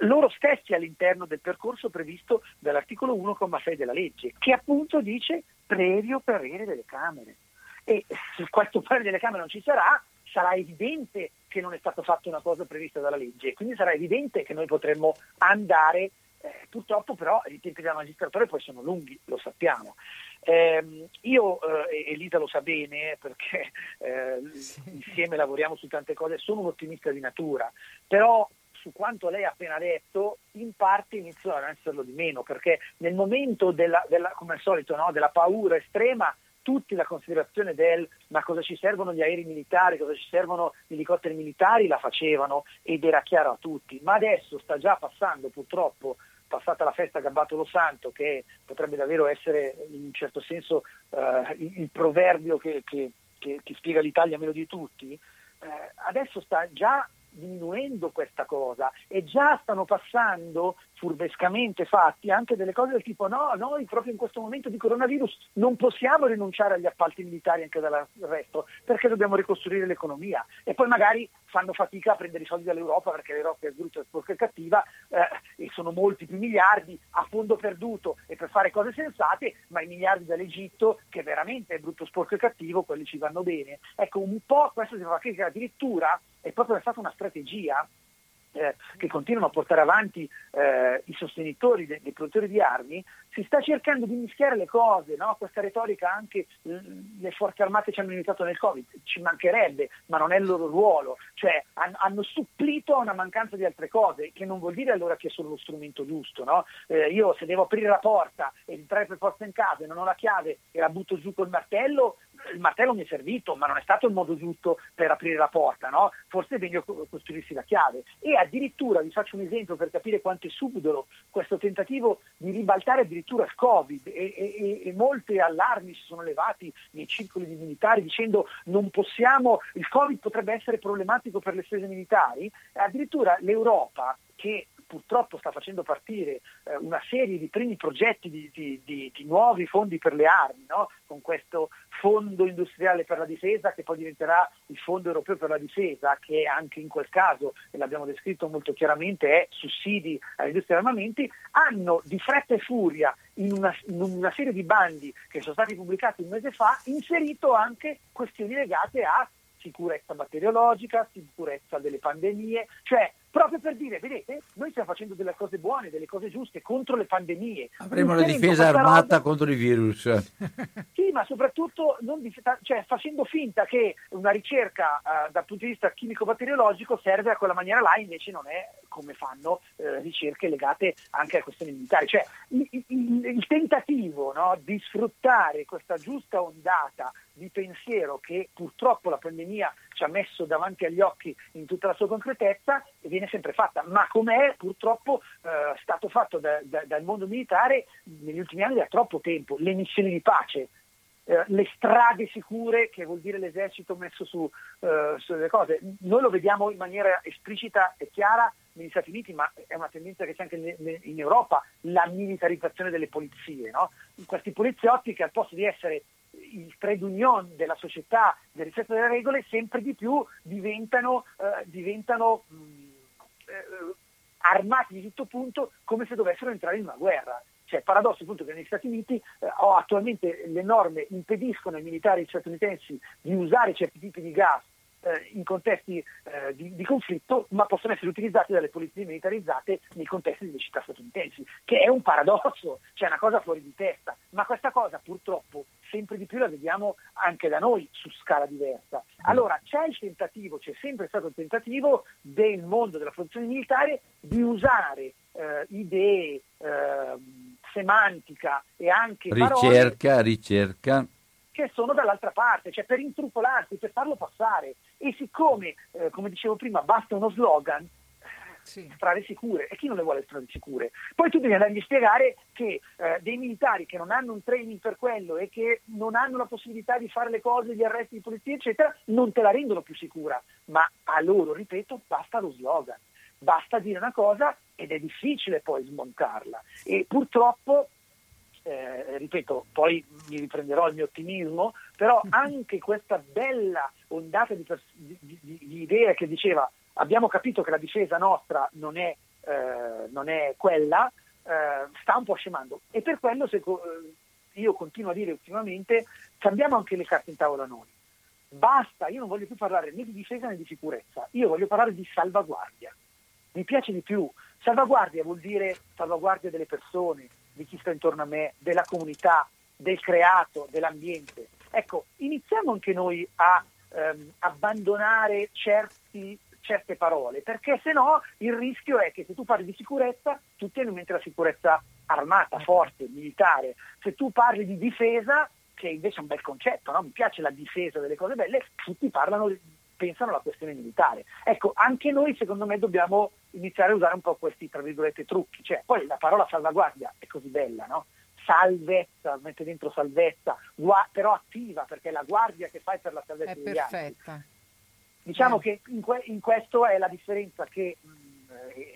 Speaker 4: loro stessi all'interno del percorso previsto dall'articolo 1,6 della legge, che appunto dice previo parere delle Camere. E se questo parere delle Camere non ci sarà, sarà evidente che non è stata fatta una cosa prevista dalla legge, quindi sarà evidente che noi potremmo andare, eh, purtroppo però i tempi della magistratura poi sono lunghi, lo sappiamo. Eh, io, eh, Elisa lo sa bene perché eh, sì. insieme lavoriamo su tante cose, sono un ottimista di natura, però su quanto lei ha appena detto, in parte inizio ad esserlo di meno, perché nel momento della, della come al solito, no, della paura estrema tutti la considerazione del ma cosa ci servono gli aerei militari, cosa ci servono gli elicotteri militari, la facevano ed era chiaro a tutti. Ma adesso sta già passando purtroppo passata la festa Gabbato lo Santo, che potrebbe davvero essere in un certo senso eh, il, il, proverbio che, che, che, che, spiega l'Italia meno di tutti, eh, adesso sta già diminuendo questa cosa e già stanno passando furbescamente fatti anche delle cose del tipo no, noi proprio in questo momento di coronavirus non possiamo rinunciare agli appalti militari anche dal resto perché dobbiamo ricostruire l'economia. E poi magari fanno fatica a prendere i soldi dall'Europa perché l'Europa è brutta, sporca e cattiva eh, e sono molti più miliardi a fondo perduto e per fare cose sensate ma i miliardi dall'Egitto che veramente è brutto, sporco e cattivo quelli ci vanno bene. Ecco un po' questo si fa critica addirittura è proprio stata una strategia eh, che continuano a portare avanti eh, i sostenitori dei, dei, produttori di armi, si sta cercando di mischiare le cose, no? questa retorica anche le forze armate ci hanno aiutato nel Covid, ci mancherebbe, ma non è il loro ruolo, cioè han, hanno supplito a una mancanza di altre cose, che non vuol dire allora che è solo lo strumento giusto. No? Eh, io se devo aprire la porta e entrare per forza in casa e non ho la chiave e la butto giù col martello, il martello mi è servito, ma non è stato il modo giusto per aprire la porta, no? Forse è meglio costruirsi la chiave. E addirittura, vi faccio un esempio per capire quanto è subdolo questo tentativo di ribaltare addirittura il Covid e, e, e molti allarmi si sono levati nei circoli di militari dicendo non possiamo, il Covid potrebbe essere problematico per le spese militari, addirittura l'Europa che purtroppo sta facendo partire eh, una serie di primi progetti di, di, di, di nuovi fondi per le armi, no? con questo fondo industriale per la difesa che poi diventerà il fondo europeo per la difesa, che anche in quel caso, e l'abbiamo descritto molto chiaramente, è sussidi all'industria degli armamenti, hanno di fretta e furia in una, in una serie di bandi che sono stati pubblicati un mese fa inserito anche questioni legate a sicurezza batteriologica, sicurezza delle pandemie, cioè proprio per dire, vedete, noi stiamo facendo delle cose buone, delle cose giuste contro le pandemie.
Speaker 2: Avremo la difesa armata roba... contro i virus.
Speaker 4: Sì, ma soprattutto di... cioè, facendo finta che una ricerca uh, dal punto di vista chimico-batteriologico serve a quella maniera là, invece non è come fanno uh, ricerche legate anche a questioni militari. Cioè, il, il, il tentativo no, di sfruttare questa giusta ondata di pensiero che purtroppo la pandemia ci ha messo davanti agli occhi in tutta la sua concretezza viene sempre fatta, ma come è purtroppo eh, stato fatto da, da, dal mondo militare negli ultimi anni da troppo tempo, le missioni di pace, eh, le strade sicure, che vuol dire l'esercito messo su, eh, sulle cose. Noi lo vediamo in maniera esplicita e chiara negli Stati Uniti, ma è una tendenza che c'è anche in Europa, la militarizzazione delle polizie. No? Questi poliziotti che al posto di essere il trade union della società, del rispetto delle regole, sempre di più diventano, eh, diventano mh, eh, armati di tutto punto come se dovessero entrare in una guerra. Cioè, paradosso appunto che negli Stati Uniti eh, attualmente le norme impediscono ai militari statunitensi di usare certi tipi di gas eh, in contesti eh, di, di, conflitto, ma possono essere utilizzati dalle polizie militarizzate nei contesti delle città statunitensi, che è un paradosso, cioè una cosa fuori di testa. Ma questa cosa purtroppo sempre di più la vediamo anche da noi su scala diversa. Allora c'è il tentativo, c'è sempre stato il tentativo del mondo della produzione militare di usare eh, idee, eh, semantica e anche
Speaker 2: ricerca, parole, ricerca
Speaker 4: che sono dall'altra parte, cioè per intrupolarsi, per farlo passare. E siccome, eh, come dicevo prima, basta uno slogan, sì. strade sicure e chi non le vuole strade sicure? Poi tu devi andargli a spiegare che eh, dei militari che non hanno un training per quello e che non hanno la possibilità di fare le cose, gli arresti di polizia, eccetera, non te la rendono più sicura. Ma a loro, ripeto, basta lo slogan, basta dire una cosa ed è difficile poi smontarla. E purtroppo eh, ripeto, poi mi riprenderò il mio ottimismo, però anche questa bella ondata di, pers- di, di, di idee che diceva abbiamo capito che la difesa nostra non è, eh, non è quella, eh, sta un po' scemando. E per quello se, eh, io continuo a dire ultimamente, cambiamo anche le carte in tavola noi. Basta, io non voglio più parlare né di difesa né di sicurezza, io voglio parlare di salvaguardia. Mi piace di più. Salvaguardia vuol dire salvaguardia delle persone, di chi sta intorno a me, della comunità, del creato, dell'ambiente. Ecco, iniziamo anche noi a ehm, abbandonare certi, certe parole, perché se no il rischio è che se tu parli di sicurezza, tutti hanno in mente la sicurezza armata, forte, militare. Se tu parli di difesa, che invece è un bel concetto, no? mi piace la difesa delle cose belle, tutti parlano, pensano alla questione militare. Ecco, anche noi secondo me dobbiamo iniziare a usare un po' questi, tra virgolette, trucchi. Cioè, poi la parola salvaguardia è così bella, no? salvezza, mette dentro salvezza, però attiva perché è la guardia che fai per la salvezza
Speaker 3: è
Speaker 4: degli
Speaker 3: perfetta.
Speaker 4: altri. Diciamo
Speaker 3: eh.
Speaker 4: che in, que- in, questo è la differenza che mh,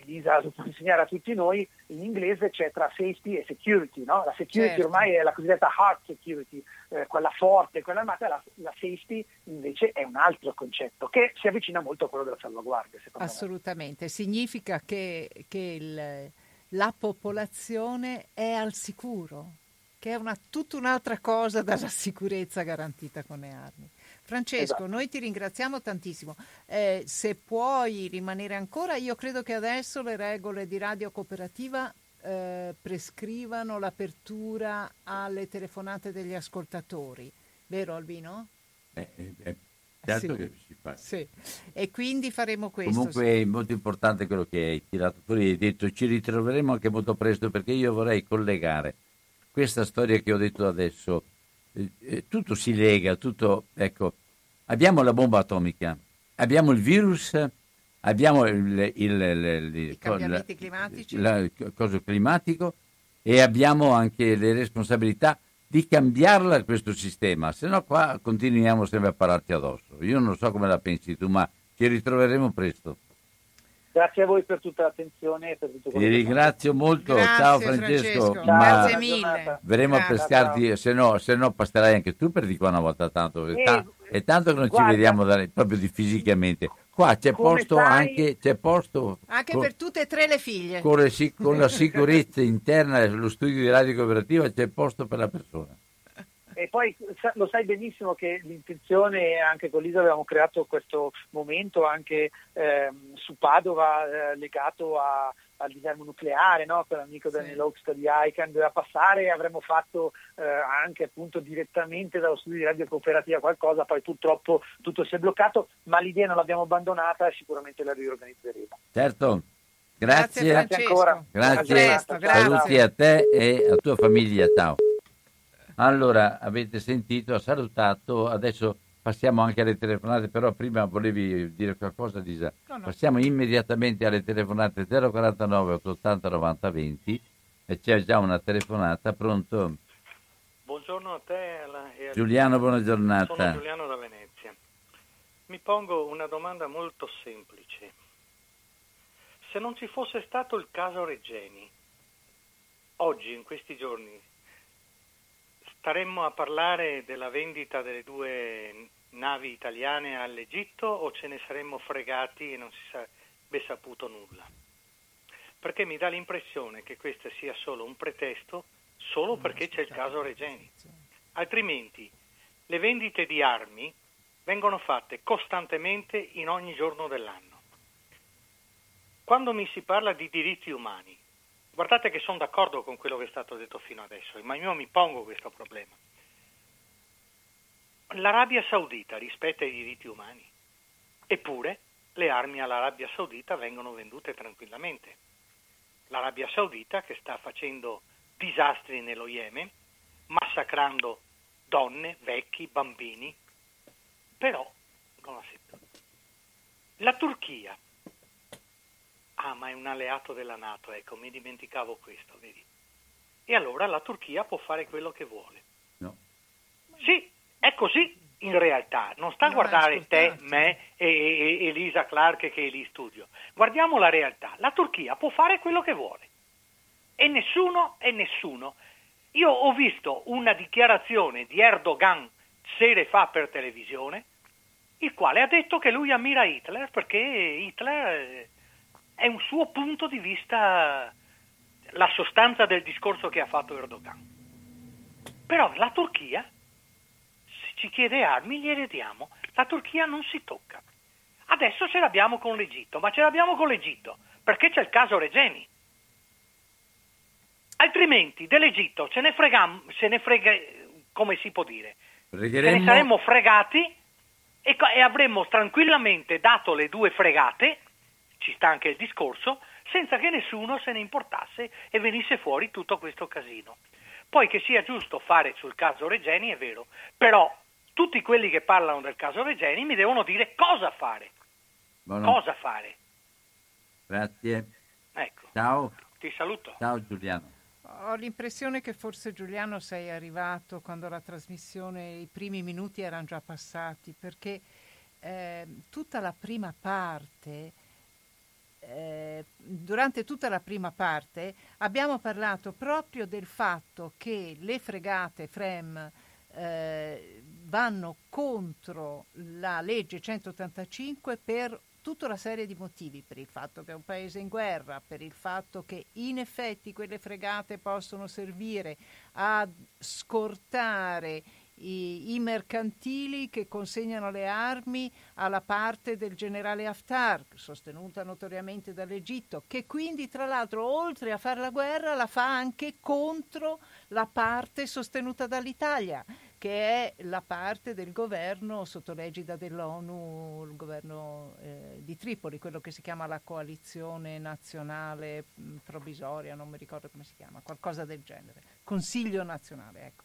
Speaker 4: Elisa può insegnare a tutti noi in inglese c'è tra safety e security. No? La security
Speaker 3: certo.
Speaker 4: ormai è la cosiddetta hard security, eh, quella forte, quella armata, la, la, safety invece è un altro concetto che si avvicina molto a quello della salvaguardia.
Speaker 3: Assolutamente, me. significa che, che il, la popolazione è al sicuro, che è una, tutta un'altra cosa dalla sicurezza garantita con le armi. Francesco, esatto. noi ti ringraziamo tantissimo. Eh, se puoi rimanere ancora, io credo che adesso le regole di Radio Cooperativa eh, prescrivano l'apertura alle telefonate degli ascoltatori, vero Albino?
Speaker 2: Eh, eh, certo sì. che si fa.
Speaker 3: Sì. E quindi faremo questo.
Speaker 2: Comunque è molto importante quello che hai tirato fuori, hai detto ci ritroveremo anche molto presto perché io vorrei collegare questa storia che ho detto adesso. Eh, tutto si lega, tutto, ecco, abbiamo la bomba atomica, abbiamo il virus, abbiamo il, il, il,
Speaker 3: I cambiamenti climatici,
Speaker 2: il coso climatico e abbiamo anche le responsabilità di cambiarla questo sistema, se no qua continuiamo sempre a pararti addosso. Io non so come la pensi tu, ma ci ritroveremo presto.
Speaker 4: Grazie a voi per tutta l'attenzione e per tutto quello
Speaker 2: Ti ringrazio molto.
Speaker 3: Grazie,
Speaker 2: Ciao Francesco.
Speaker 3: Francesco. Grazie mille.
Speaker 2: Verremo
Speaker 3: Grazie.
Speaker 2: a pescarti, se no, se no passerai anche tu per di qua una volta tanto.
Speaker 4: Eh,
Speaker 2: Ta- è tanto che non
Speaker 4: guarda,
Speaker 2: ci vediamo da, proprio di fisicamente. Qua c'è posto anche, c'è posto
Speaker 3: Anche
Speaker 2: con,
Speaker 3: per tutte e tre le figlie.
Speaker 2: con con la sicurezza interna dello studio di radio cooperativa c'è posto per la persona.
Speaker 4: E poi lo sai benissimo che l'intenzione, anche con Lisa avevamo creato questo momento anche ehm, su Padova eh, legato a- al disarmo nucleare, no? con l'amico
Speaker 3: Sì.
Speaker 4: Daniel Oakstad di ICANN, doveva passare e avremmo fatto eh, anche appunto direttamente dallo studio di radio cooperativa qualcosa, poi purtroppo tutto si è bloccato, ma l'idea non l'abbiamo abbandonata e sicuramente la riorganizzeremo.
Speaker 2: Certo,
Speaker 3: Grazie,
Speaker 2: grazie.
Speaker 3: Francesco.
Speaker 4: ancora.
Speaker 2: Grazie,
Speaker 3: A presto, grazie.
Speaker 2: saluti a te e a tua famiglia, ciao. Allora, avete sentito, ha salutato, adesso passiamo anche alle telefonate, però prima volevi dire qualcosa Lisa?
Speaker 3: No, no.
Speaker 2: Passiamo immediatamente alle telefonate 049 880 90 20 e c'è già una telefonata, pronto?
Speaker 5: Buongiorno a te alla- e a
Speaker 2: Giuliano, buona
Speaker 5: Sono
Speaker 2: giornata.
Speaker 5: Giuliano da Venezia. Mi pongo una domanda molto semplice. Se non ci fosse stato il caso Reggeni, oggi, in questi giorni, staremmo a parlare della vendita delle due navi italiane all'Egitto o ce ne saremmo fregati e non si sarebbe saputo nulla? Perché mi dà l'impressione che questo sia solo un pretesto solo perché c'è il caso Regeni. Altrimenti le vendite di armi vengono fatte costantemente in ogni giorno dell'anno. Quando mi si parla di diritti umani, guardate che sono d'accordo con quello che è stato detto fino adesso, ma io mi pongo questo problema. L'Arabia Saudita rispetta i diritti umani, eppure le armi all'Arabia Saudita vengono vendute tranquillamente. L'Arabia Saudita che sta facendo disastri nello Yemen, massacrando donne, vecchi, bambini, però non la sento. La Turchia, ah ma è un alleato della Nato, ecco, mi dimenticavo questo, vedi. E allora la Turchia può fare quello che vuole.
Speaker 2: No.
Speaker 5: Sì, è così in realtà, non sta a guardare te, me e, e- e Elisa Clark che è lì in studio. Guardiamo la realtà. La Turchia può fare quello che vuole. E nessuno, e nessuno. Io ho visto una dichiarazione di Erdogan sere fa per televisione, il quale ha detto che lui ammira Hitler perché Hitler eh, è un suo punto di vista, la sostanza del discorso che ha fatto Erdogan. Però la Turchia, se ci chiede armi, gliele diamo. La Turchia non si tocca. Adesso ce l'abbiamo con l'Egitto, ma ce l'abbiamo con l'Egitto perché c'è il caso Regeni. Altrimenti dell'Egitto ce ne fregam, se ne frega, come si può dire,
Speaker 2: Pregheremmo...
Speaker 5: ce ne saremmo fregati e, e avremmo tranquillamente dato le due fregate, ci sta anche il discorso, senza che nessuno se ne importasse e venisse fuori tutto questo casino. Poi che sia giusto fare sul caso Regeni è vero, però tutti quelli che parlano del caso Regeni mi devono dire cosa fare.
Speaker 2: Buono.
Speaker 5: Cosa fare?
Speaker 2: Grazie.
Speaker 5: Ecco.
Speaker 2: Ciao.
Speaker 5: Ti saluto.
Speaker 2: Ciao Giuliano.
Speaker 3: Ho l'impressione che forse Giuliano sei arrivato quando la trasmissione, i primi minuti erano già passati, perché eh, tutta la prima parte, eh, durante tutta la prima parte abbiamo parlato proprio del fatto che le fregate FREM eh, vanno contro la legge 185 per tutta una serie di motivi, per il fatto che è un paese in guerra, per il fatto che in effetti quelle fregate possono servire a scortare i, i, mercantili che consegnano le armi alla parte del generale Haftar, sostenuta notoriamente dall'Egitto, che quindi tra l'altro oltre a fare la guerra la fa anche contro la parte sostenuta dall'Italia che è la parte del governo sotto l'egida dell'ONU, il governo eh, di Tripoli, quello che si chiama la coalizione nazionale provvisoria, non mi ricordo come si chiama, qualcosa del genere, Consiglio nazionale, ecco.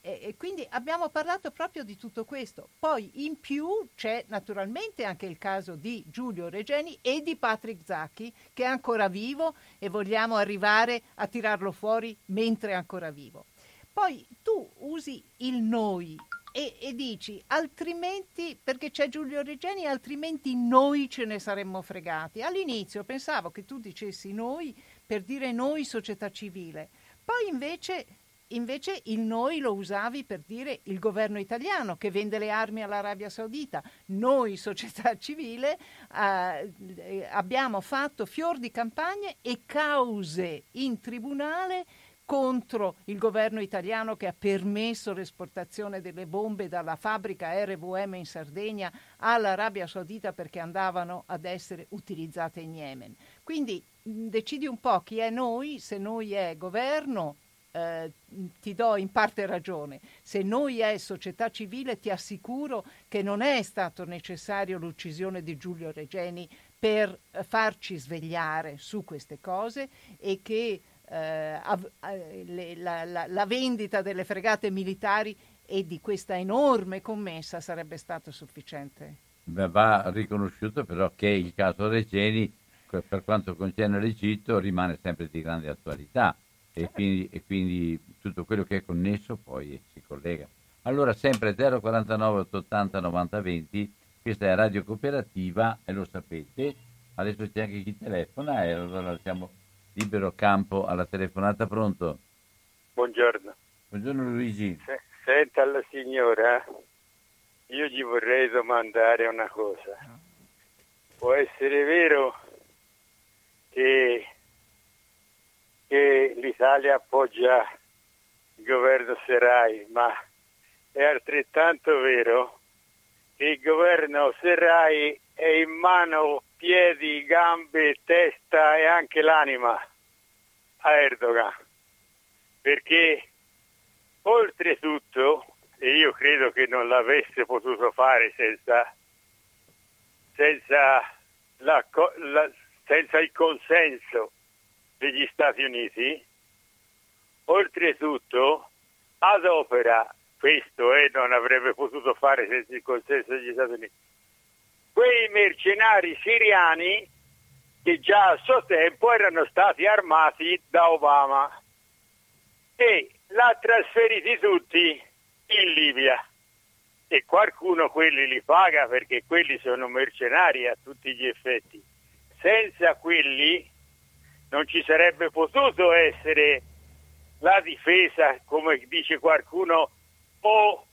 Speaker 3: E, e, quindi abbiamo parlato proprio di tutto questo. Poi in più c'è naturalmente anche il caso di Giulio Regeni e di Patrick Zacchi che è ancora vivo e vogliamo arrivare a tirarlo fuori mentre è ancora vivo. Poi tu usi il noi e, e, dici altrimenti, perché c'è Giulio Regeni, altrimenti noi ce ne saremmo fregati. All'inizio pensavo che tu dicessi noi per dire noi società civile, poi invece, invece il noi lo usavi per dire il governo italiano che vende le armi all'Arabia Saudita. Noi società civile eh, abbiamo fatto fior di campagne e cause in tribunale contro il governo italiano che ha permesso l'esportazione delle bombe dalla fabbrica RVM in Sardegna all'Arabia Saudita perché andavano ad essere utilizzate in Yemen. Quindi decidi un po' chi è noi, se noi è governo, eh, ti do in parte ragione. Se noi è società civile, ti assicuro che non è stato necessario l'uccisione di Giulio Regeni per farci svegliare su queste cose e che eh, le, la, la, la, vendita delle fregate militari e di questa enorme commessa sarebbe stato sufficiente.
Speaker 2: Va riconosciuto però che il caso Regeni, per quanto concerne l'Egitto, rimane sempre di grande attualità e quindi, e quindi tutto quello che è connesso poi si collega. Allora sempre 049 880 90 20, questa è Radio Cooperativa e lo sapete, adesso c'è anche chi telefona e allora lasciamo libero campo alla telefonata. Pronto?
Speaker 6: Buongiorno.
Speaker 2: Buongiorno Luigi.
Speaker 6: Se, senta la signora, io gli vorrei domandare una cosa. Può essere vero che, che l'Italia appoggia il governo Serai, ma è altrettanto vero che il governo Serai è in mano piedi, gambe, testa e anche l'anima a Erdogan. Perché oltretutto, e io credo che non l'avesse potuto fare senza, senza, la, la, senza il consenso degli Stati Uniti, oltretutto adopera questo e non avrebbe potuto fare senza il consenso degli Stati Uniti. Quei mercenari siriani che già a suo tempo erano stati armati da Obama e l'ha trasferiti tutti in Libia. E qualcuno quelli li paga perché quelli sono mercenari a tutti gli effetti. Senza quelli non ci sarebbe potuto essere la difesa, come dice qualcuno, o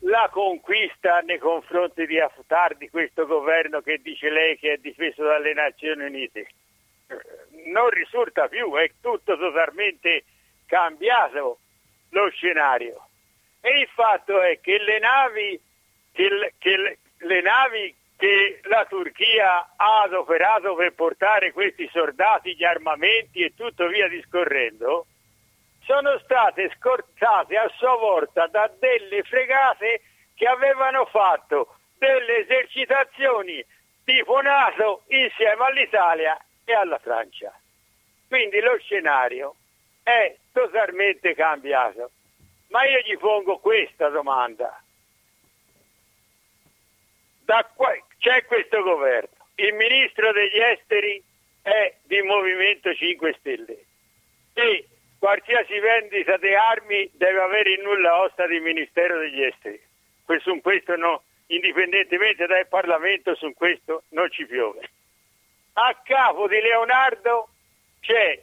Speaker 6: la conquista nei confronti di Haftar di questo governo che dice lei che è difeso dalle Nazioni Unite. non risulta più, è tutto totalmente cambiato lo scenario. E il fatto è che le navi che, che, le navi che la Turchia ha adoperato per portare questi soldati, gli armamenti e tutto via discorrendo, sono state scortate a sua volta da delle fregate che avevano fatto delle esercitazioni tipo NATO insieme all'Italia e alla Francia. Quindi lo scenario è totalmente cambiato. Ma io gli pongo questa domanda. Qua, c'è questo governo, il ministro degli esteri è di Movimento 5 Stelle e qualsiasi vendita di armi deve avere in nulla osta di Ministero degli Esteri. Su questo no, indipendentemente dal Parlamento, su questo non ci piove. A capo di Leonardo c'è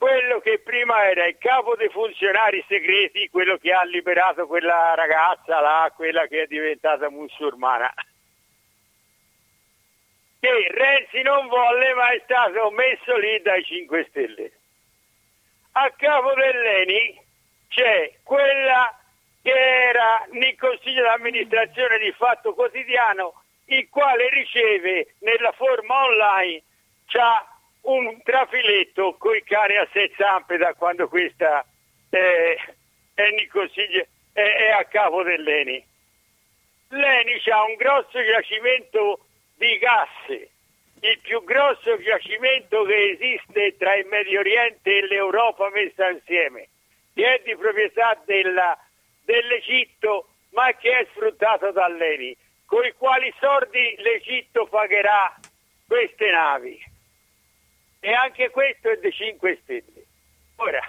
Speaker 6: quello che prima era il capo dei funzionari segreti, quello che ha liberato quella ragazza là, quella che è diventata musulmana. Che Renzi non volle, ma è stato messo lì dai 5 Stelle a capo dell'ENI c'è quella che era nel consiglio d'amministrazione di Fatto Quotidiano, il quale riceve nella forma online c'ha un trafiletto con i cani a sei zampe da quando questa è, è, nel consiglio, è, è a capo dell'ENI. L'ENI ha un grosso giacimento di gas il più grosso giacimento che esiste tra il Medio Oriente e l'Europa messa insieme, che è di proprietà della, dell'Egitto ma che è sfruttato dall'ENI, con i quali soldi l'Egitto pagherà queste navi. E anche questo è dei 5 Stelle. Ora,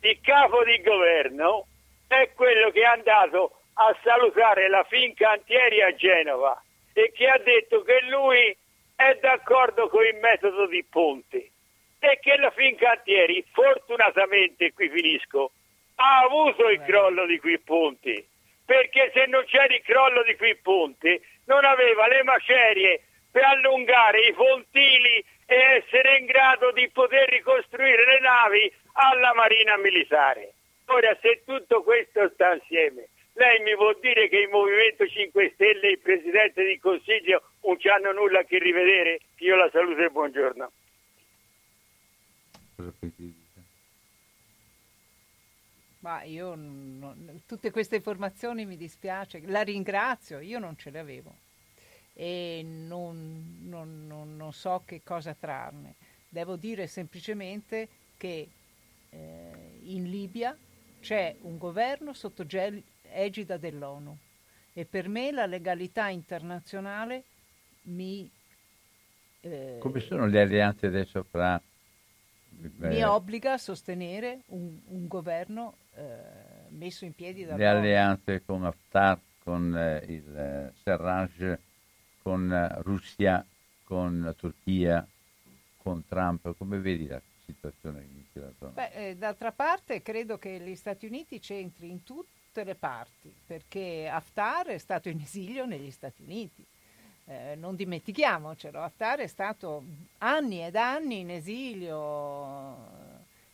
Speaker 6: il capo di governo è quello che è andato a salutare la Fincantieri a Genova e che ha detto che lui è d'accordo con il metodo di Ponte e che la Fincantieri, fortunatamente, qui finisco, ha avuto il crollo di qui Ponte, perché se non c'era il crollo di qui Ponte non aveva le macerie per allungare i fontili e essere in grado di poter ricostruire le navi alla Marina Militare. Ora, se tutto questo sta insieme, lei mi può dire che il Movimento 5 Stelle e il Presidente del Consiglio non ci hanno nulla a che rivedere? Io la saluto e buongiorno.
Speaker 3: Ma io non, tutte queste informazioni mi dispiace, la ringrazio, io non ce le avevo e non, non, non so che cosa trarne. Devo dire semplicemente che eh, in Libia c'è un governo sotto gel- egida dell'ONU e per me la legalità internazionale mi...
Speaker 2: Eh, Come sono le alleanze adesso fra...
Speaker 3: Mi obbliga a sostenere un, un governo eh, messo in piedi da...
Speaker 2: Le alleanze con Haftar, con eh, il eh, Serraj, con eh, Russia, con Turchia, con Trump, come vedi la situazione in zona?
Speaker 3: Beh, eh, d'altra parte credo che gli Stati Uniti c'entri in tutte le parti, perché Haftar è stato in esilio negli Stati Uniti. Eh, non dimentichiamocelo, Haftar è stato anni ed anni in esilio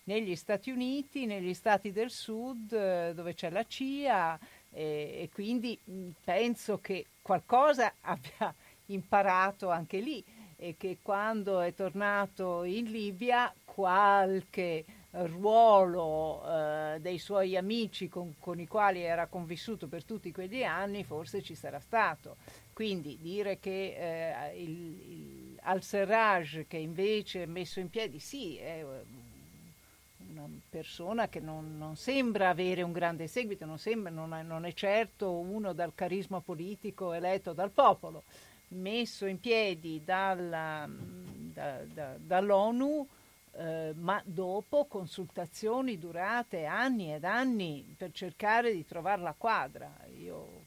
Speaker 3: negli Stati Uniti, negli Stati del Sud, eh, dove c'è la CIA, e, e quindi mh, penso che qualcosa abbia imparato anche lì e che quando è tornato in Libia qualche ruolo eh, dei suoi amici con, con, i quali era convissuto per tutti quegli anni forse ci sarà stato. Quindi dire che eh, il, il, al-Serraj che invece è messo in piedi, sì, è eh, una persona che non, non sembra avere un grande seguito, non, sembra, non, è, non è certo uno dal carisma politico eletto dal popolo, messo in piedi dalla, da, da, dall'ONU eh, ma dopo consultazioni durate anni ed anni per cercare di trovare la quadra. Io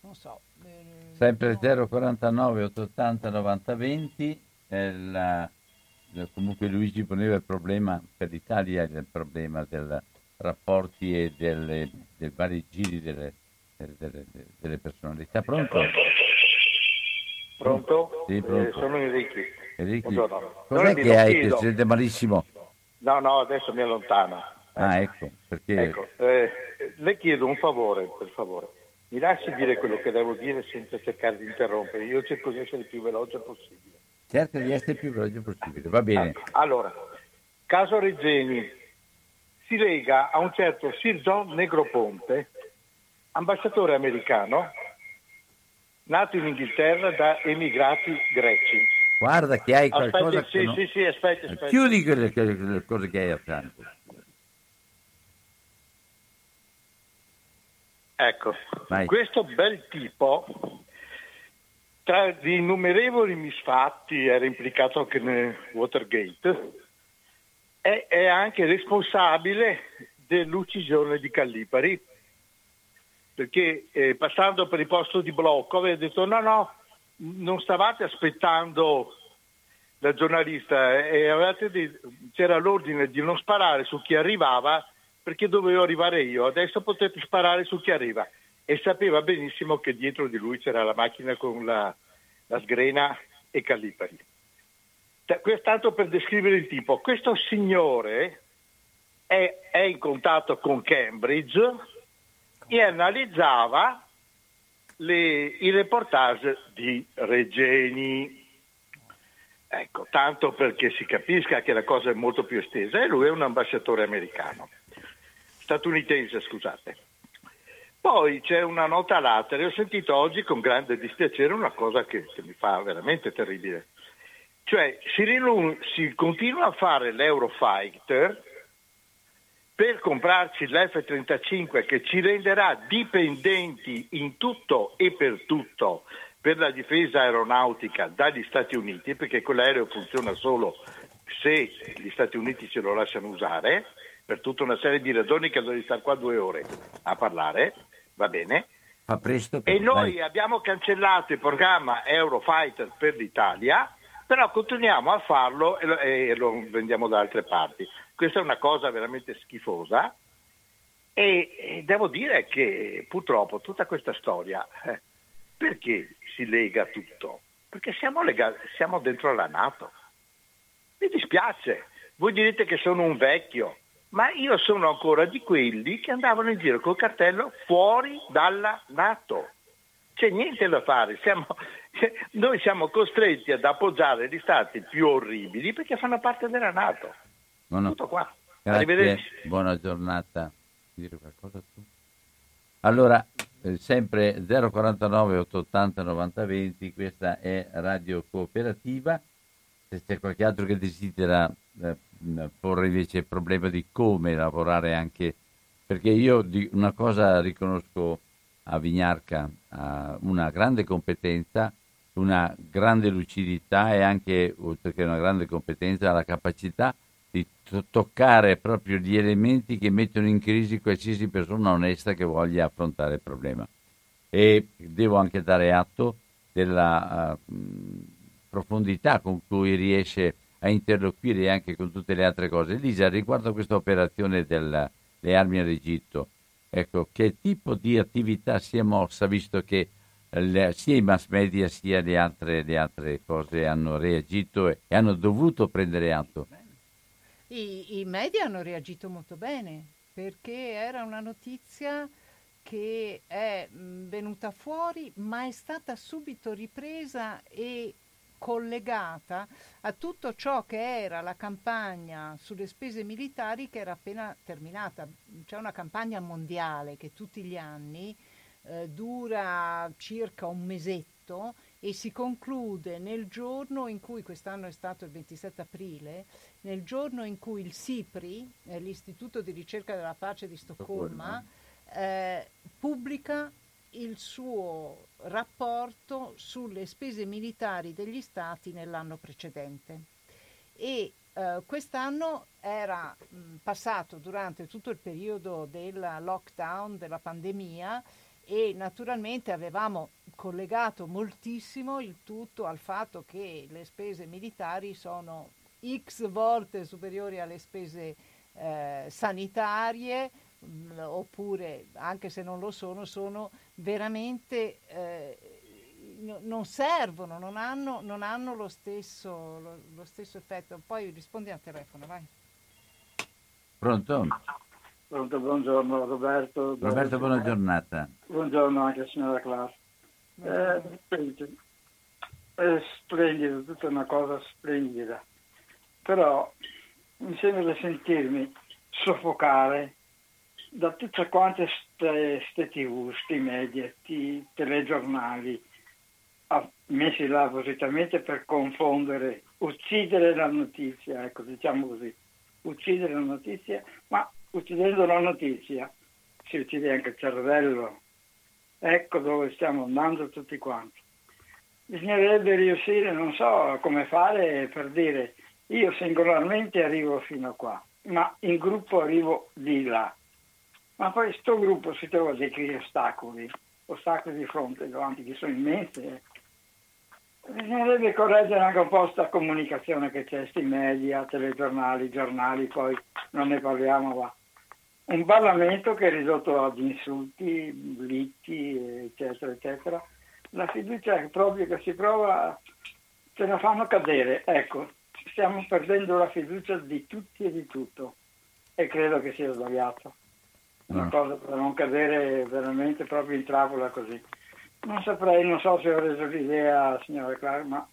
Speaker 3: non so.
Speaker 2: Eh, Sempre no. 049 880 90 20. La, comunque Luigi poneva il problema per l'Italia, il problema dei rapporti e delle, dei vari giri delle, delle, delle personalità. Pronto?
Speaker 7: Pronto?
Speaker 2: Sì, pronto.
Speaker 7: Eh, sono Enrico.
Speaker 2: Buongiorno. Cos'è che hai che sente malissimo?
Speaker 4: No, no, adesso mi allontano.
Speaker 2: Ah, ecco, perché...
Speaker 4: Ecco, eh, le chiedo un favore, per favore. Mi lasci dire quello che devo dire senza cercare di interrompere. Io cerco di essere il più veloce possibile.
Speaker 2: Cerca di essere il più veloce possibile, va bene.
Speaker 4: Ah, allora, caso Regeni si lega a un certo Sir John Negroponte, ambasciatore americano, nato in Inghilterra da emigrati greci.
Speaker 2: Guarda che hai qualcosa
Speaker 4: aspetti,
Speaker 2: che
Speaker 4: sì, sì, sì, aspetti, aspetti.
Speaker 2: Chiudi quelle, quelle cose che hai a fianco.
Speaker 4: Ecco, Vai. questo bel tipo, tra gli innumerevoli misfatti, era implicato anche nel Watergate, è, è anche responsabile dell'uccisione di Callipari, perché eh, passando per il posto di blocco aveva detto no, no, non stavate aspettando la giornalista e di, c'era l'ordine di non sparare su chi arrivava perché dovevo arrivare io, adesso potete sparare su chi arriva. E sapeva benissimo che dietro di lui c'era la macchina con la, la sgrena e Calipari. Tanto per descrivere il tipo, questo signore è, è in contatto con Cambridge e analizzava le, i reportage di Regeni. Ecco, tanto perché si capisca che la cosa è molto più estesa e lui è un ambasciatore americano statunitense, scusate. Poi c'è una nota latere, ho sentito oggi con grande dispiacere una cosa che, che mi fa veramente terribile. Cioè si, rinun- si continua a fare l'Eurofighter per comprarci l'F-35 che ci renderà dipendenti in tutto e per tutto per la difesa aeronautica dagli Stati Uniti, perché quell'aereo funziona solo se gli Stati Uniti ce lo lasciano usare, per tutta una serie di ragioni che devi stare qua due ore a parlare, va bene?
Speaker 2: Fa presto.
Speaker 4: E noi vai. abbiamo cancellato il programma Eurofighter per l'Italia, però continuiamo a farlo e, e lo vendiamo da altre parti. Questa è una cosa veramente schifosa e, e devo dire che purtroppo tutta questa storia, eh, perché si lega tutto? Perché siamo, legati, siamo dentro la Nato. Mi dispiace, voi direte che sono un vecchio, ma io sono ancora di quelli che andavano in giro col cartello fuori dalla Nato. C'è niente da fare, siamo, noi siamo costretti ad appoggiare gli stati più orribili perché fanno parte della Nato.
Speaker 2: Buono.
Speaker 4: Tutto qua.
Speaker 2: Grazie, buona giornata. Dire qualcosa tu? Allora, eh, sempre 049 880 90 20, questa è Radio Cooperativa. Se c'è qualche altro che desidera eh, porre invece il problema di come lavorare anche, perché io di una cosa riconosco a Vignarca, uh, una grande competenza, una grande lucidità e anche, oltre che una grande competenza, la capacità di to- toccare proprio gli elementi che mettono in crisi qualsiasi persona onesta che voglia affrontare il problema. E devo anche dare atto della uh, profondità con cui riesce a interloquire anche con tutte le altre cose. Elisa, riguardo a questa operazione delle armi all'Egitto, ecco, che tipo di attività si è mossa, visto che le, sia i mass media sia le altre, le altre cose hanno reagito e, e, hanno dovuto prendere atto?
Speaker 3: I, I media hanno reagito molto bene, perché era una notizia che è venuta fuori, ma è stata subito ripresa e collegata a tutto ciò che era la campagna sulle spese militari che era appena terminata. C'è una campagna mondiale che tutti gli anni eh, dura circa un mesetto e si conclude nel giorno in cui, quest'anno è stato il 27 aprile, nel giorno in cui il SIPRI, eh, l'Istituto di ricerca della pace di Stoccolma, eh, pubblica il suo rapporto sulle spese militari degli stati nell'anno precedente. E eh, quest'anno era mh, passato durante tutto il periodo del lockdown, della pandemia e naturalmente avevamo collegato moltissimo il tutto al fatto che le spese militari sono x volte superiori alle spese eh, sanitarie, oppure anche se non lo sono, sono veramente eh, non servono, non hanno, non hanno lo, stesso, lo, lo, stesso, effetto. Poi rispondi al telefono, vai.
Speaker 2: Pronto?
Speaker 8: Pronto, buongiorno Roberto.
Speaker 2: Roberto, buona giornata.
Speaker 8: Buongiorno anche signora Class. Eh, è splendido, tutta una cosa splendida, però mi sembra di sentirmi soffocare da tutte quante queste tv, sti media, sti telegiornali messi là appositamente per confondere, uccidere la notizia, ecco diciamo così, uccidere la notizia, ma uccidendo la notizia si uccide anche il cervello. Ecco dove stiamo andando tutti quanti. Bisognerebbe riuscire, non so come fare per dire io singolarmente arrivo fino a qua, ma in gruppo arrivo di là. Ma poi questo gruppo si trova dei ostacoli, ostacoli di fronte davanti che sono immensi. Eh. Bisognerebbe correggere anche un po' questa comunicazione che c'è, sti media, telegiornali, giornali, poi non ne parliamo, ma un Parlamento che è ridotto ad insulti, litti, eccetera, eccetera. La fiducia proprio che si prova ce la fanno cadere. Ecco, stiamo perdendo la fiducia di tutti e di tutto e credo che sia sbagliato una cosa per non cadere veramente proprio in trappola così. Non saprei, non so se ho reso l'idea, signora Clark, ma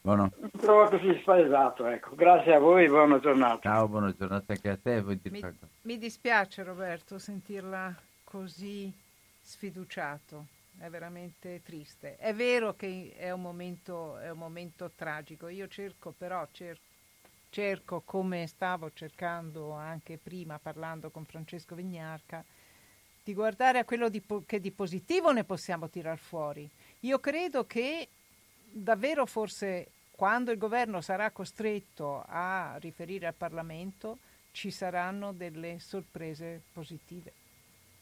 Speaker 8: Buono. mi trovo così spaesato. Ecco. Grazie a voi, buona giornata.
Speaker 2: Ciao, buona giornata anche a te.
Speaker 3: Mi, mi dispiace Roberto sentirla così sfiduciato è veramente triste. È vero che è un momento, è un momento tragico, io cerco però, cerco cerco, come stavo cercando anche prima parlando con Francesco Vignarca, di guardare a quello di po- che di positivo ne possiamo tirar fuori. Io credo che davvero forse quando il governo sarà costretto a riferire al Parlamento ci saranno delle sorprese positive.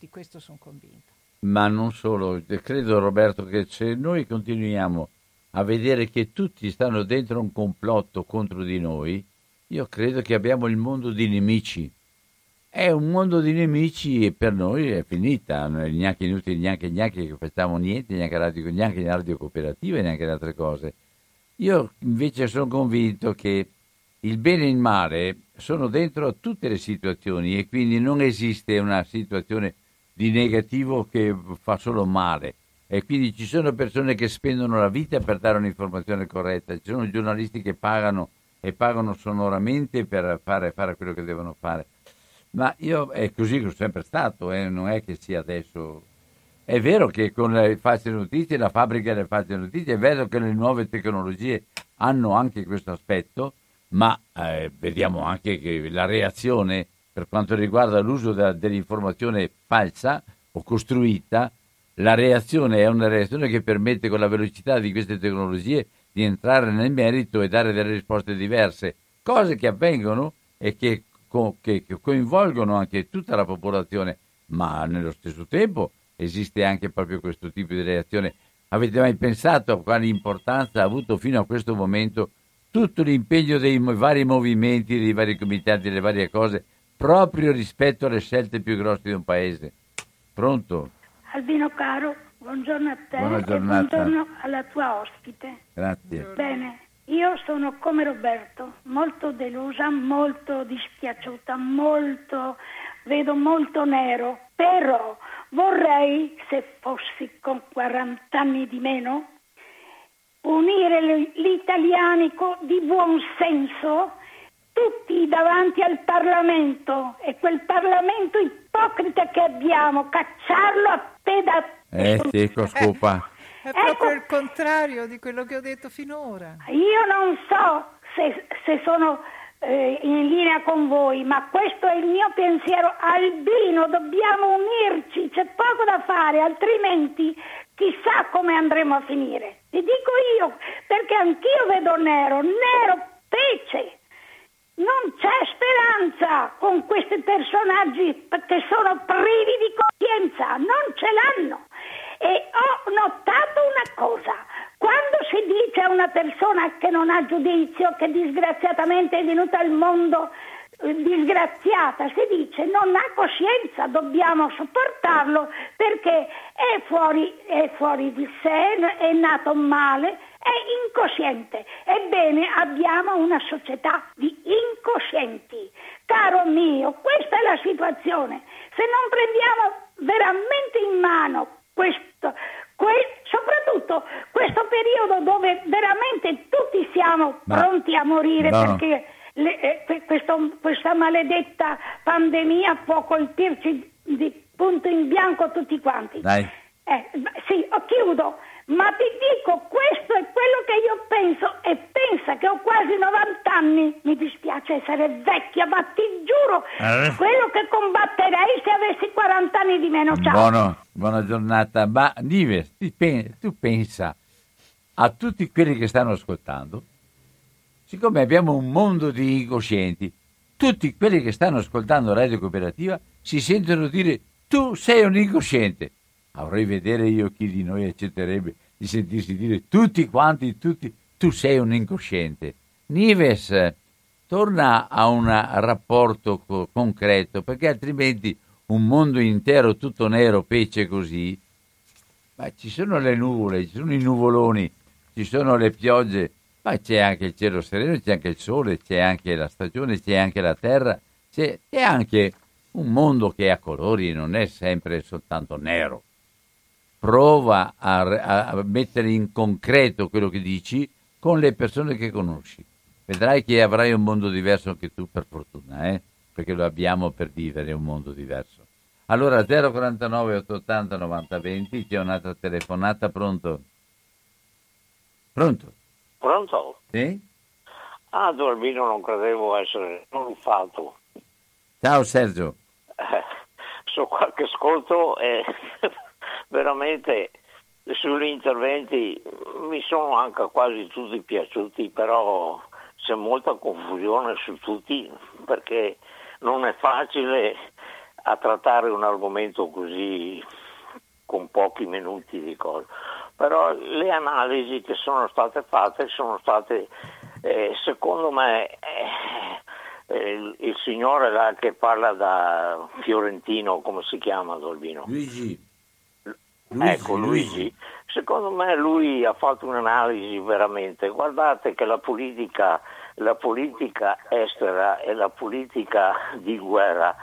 Speaker 3: Di questo sono convinta.
Speaker 2: Ma non solo, credo Roberto che se noi continuiamo a vedere che tutti stanno dentro un complotto contro di noi, io credo che abbiamo il mondo di nemici. È un mondo di nemici e per noi è finita, non è neanche inutile neanche, neanche che facciamo niente, neanche radio, neanche in radio cooperativa, neanche in altre cose. Io invece sono convinto che il bene e il male sono dentro a tutte le situazioni e quindi non esiste una situazione di negativo che fa solo male e quindi ci sono persone che spendono la vita per dare un'informazione corretta, ci sono giornalisti che pagano e pagano sonoramente per fare, fare quello che devono fare. Ma io è così che sono sempre stato, eh, non è che sia adesso. È vero che con le false notizie, la fabbrica delle false notizie, è vero che le nuove tecnologie hanno anche questo aspetto, ma eh, vediamo anche che la reazione per quanto riguarda l'uso della, dell'informazione falsa o costruita, la reazione è una reazione che permette con la velocità di queste tecnologie di entrare nel merito e dare delle risposte diverse, cose che avvengono e che, co- che coinvolgono anche tutta la popolazione, ma nello stesso tempo esiste anche proprio questo tipo di reazione. Avete mai pensato a quale importanza ha avuto fino a questo momento tutto l'impegno dei vari movimenti, dei vari comitati, delle varie cose, proprio rispetto alle scelte più grosse di un paese? Pronto?
Speaker 9: Albino caro, Buongiorno a te Buona e buongiorno alla tua ospite.
Speaker 2: Grazie.
Speaker 9: Bene, io sono come Roberto, molto delusa, molto dispiaciuta, molto, vedo molto nero, però vorrei, se fossi con 40 anni di meno, unire gli italiani di buon senso tutti davanti al Parlamento e quel Parlamento ipocrita che abbiamo, cacciarlo a pedate
Speaker 2: eh sì, scopa.
Speaker 3: È proprio ecco, il contrario di quello che ho detto finora.
Speaker 9: Io non so se, se sono eh, in linea con voi, ma questo è il mio pensiero. Albino, dobbiamo unirci, c'è poco da fare, altrimenti chissà come andremo a finire. Ti dico io, perché anch'io vedo nero, nero pece. Non c'è speranza con questi personaggi che sono privi di coscienza, non ce l'hanno. E ho notato una cosa, quando si dice a una persona che non ha giudizio, che disgraziatamente è venuta al mondo disgraziata, si dice non ha coscienza, dobbiamo sopportarlo perché è fuori, è fuori di sé, è nato male, è incosciente. Ebbene, abbiamo una società di incoscienti. Caro mio, questa è la situazione. Se non prendiamo veramente in mano questo, que- soprattutto questo periodo dove veramente tutti siamo Ma, pronti a morire no. perché le, eh, questo, questa maledetta pandemia può colpirci di punto in bianco tutti quanti.
Speaker 2: Dai.
Speaker 9: Eh, sì, chiudo, ma ti dico, questo è quello che io penso e pensa che ho quasi 90 anni, mi dispiace essere vecchia, ma ti giuro, eh. quello che combatterei se avessi 40 anni di meno. Ciao.
Speaker 2: Buono, buona giornata, ma Nives, tu pensa a tutti quelli che stanno ascoltando siccome abbiamo un mondo di incoscienti, tutti quelli che stanno ascoltando Radio Cooperativa si sentono dire tu sei un incosciente. Vorrei vedere io chi di noi accetterebbe di sentirsi dire tutti quanti, tutti, tu sei un incosciente. Nives, torna a un rapporto co- concreto, perché altrimenti un mondo intero tutto nero, pece così, ma ci sono le nuvole, ci sono i nuvoloni, ci sono le piogge, ma c'è anche il cielo sereno, c'è anche il sole, c'è anche la stagione, c'è anche la terra, c'è, c'è anche un mondo che ha colori, non è sempre soltanto nero. Prova a, a, mettere in concreto quello che dici con le persone che conosci. Vedrai che avrai un mondo diverso anche tu, per fortuna, eh? perché lo abbiamo per vivere un mondo diverso. Allora 049 880 90 20, c'è un'altra telefonata, pronto? Pronto?
Speaker 10: Pronto?
Speaker 2: Sì?
Speaker 10: Ah, Dormino non credevo essere truffato.
Speaker 2: Ciao Sergio.
Speaker 10: Eh, so qualche ascolto e veramente sugli interventi mi sono anche quasi tutti piaciuti, però c'è molta confusione su tutti perché non è facile a trattare un argomento così con pochi minuti di cosa però le analisi che sono state fatte sono state, eh, secondo me, eh, eh, il, il, signore là che parla da Fiorentino, come si chiama Dolbino?
Speaker 2: Luigi.
Speaker 10: Luigi ecco, Luigi. Luigi. Secondo me lui ha fatto un'analisi veramente. Guardate che la politica, la politica estera e la politica di guerra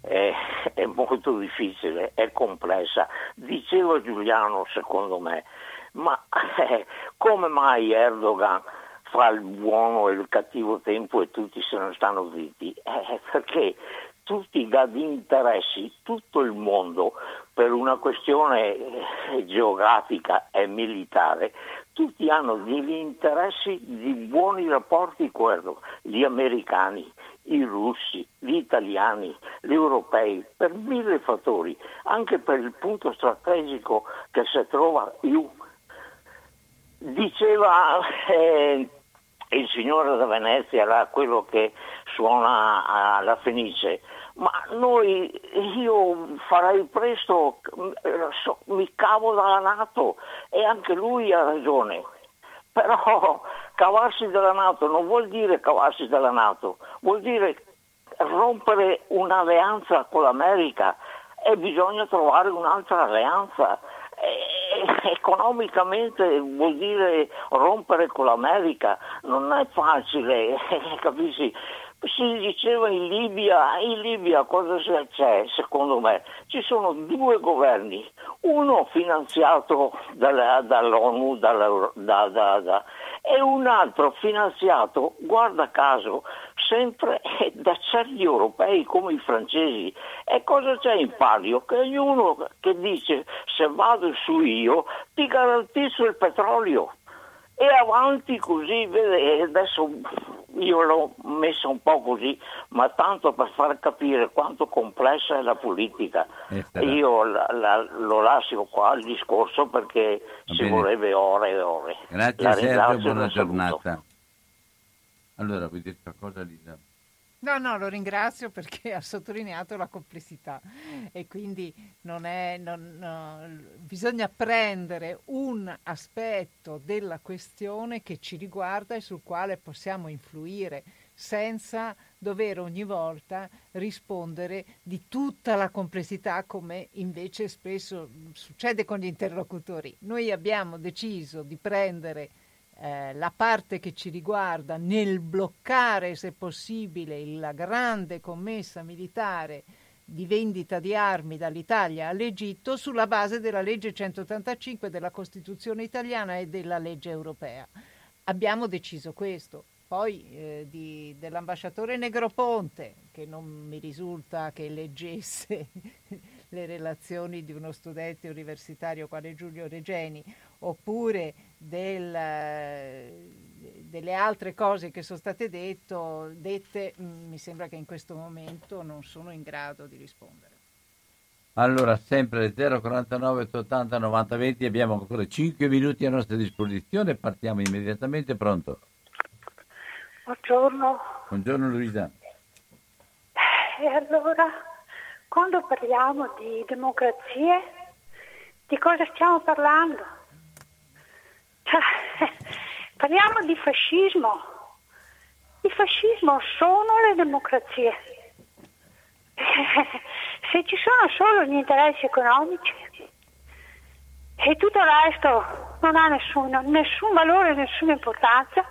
Speaker 10: è, è molto difficile, è complessa. Diceva Giuliano, secondo me, ma eh, come mai Erdogan fa il buono e il cattivo tempo e tutti se ne stanno zitti? Eh, perché tutti gli interessi, tutto il mondo, per una questione eh, geografica e militare, tutti hanno degli interessi di buoni rapporti con Erdogan, gli americani, i russi, gli italiani, gli europei, per mille fattori, anche per il punto strategico che si trova più. Diceva eh, il signore da Venezia, là, quello che suona alla Fenice, ma noi, io farei presto, mi cavo dalla Nato e anche lui ha ragione. Però cavarsi dalla Nato non vuol dire cavarsi dalla Nato, vuol dire rompere un'alleanza con l'America e bisogna trovare un'altra alleanza eh, economicamente vuol dire rompere con l'America, non è facile, capisci? Si diceva in Libia, in Libia cosa c'è secondo me? Ci sono due governi, uno finanziato dalla, dall'ONU dalla, da, da, da, e un altro finanziato, guarda caso, sempre da certi europei come i francesi. E cosa c'è in palio? Che ognuno che dice se vado su io ti garantisco il petrolio. E avanti così, adesso io l'ho messa un po' così, ma tanto per far capire quanto complessa è la politica. Io la, la, lo lascio qua il discorso perché Va ci bene. vorrebbe ore e ore.
Speaker 2: Grazie Sergio, buona giornata. Allora, vuoi dire qualcosa Lisa?
Speaker 3: No, no, lo ringrazio perché ha sottolineato la complessità e quindi non è, non, no, bisogna prendere un aspetto della questione che ci riguarda e sul quale possiamo influire senza dover ogni volta rispondere di tutta la complessità come invece spesso succede con gli interlocutori. Noi abbiamo deciso di prendere eh, la parte che ci riguarda nel bloccare, se possibile, la grande commessa militare di vendita di armi dall'Italia all'Egitto sulla base della legge 185 della Costituzione italiana e della legge europea. Abbiamo deciso questo poi eh, di, dell'ambasciatore Negroponte, che non mi risulta che leggesse le relazioni di uno studente universitario quale Giulio Regeni, oppure del, delle altre cose che sono state detto, dette, mm, mi sembra che in questo momento non sono in grado di rispondere.
Speaker 2: Allora, sempre 049 80 90 20, abbiamo ancora 5 minuti a nostra disposizione, partiamo immediatamente, pronto?
Speaker 11: Buongiorno.
Speaker 2: Buongiorno Luisa.
Speaker 11: E allora, quando parliamo di democrazie, di cosa stiamo parlando? Cioè, parliamo di fascismo. Il fascismo sono le democrazie. Se ci sono solo gli interessi economici e tutto il resto non ha nessun, nessun valore, nessuna importanza,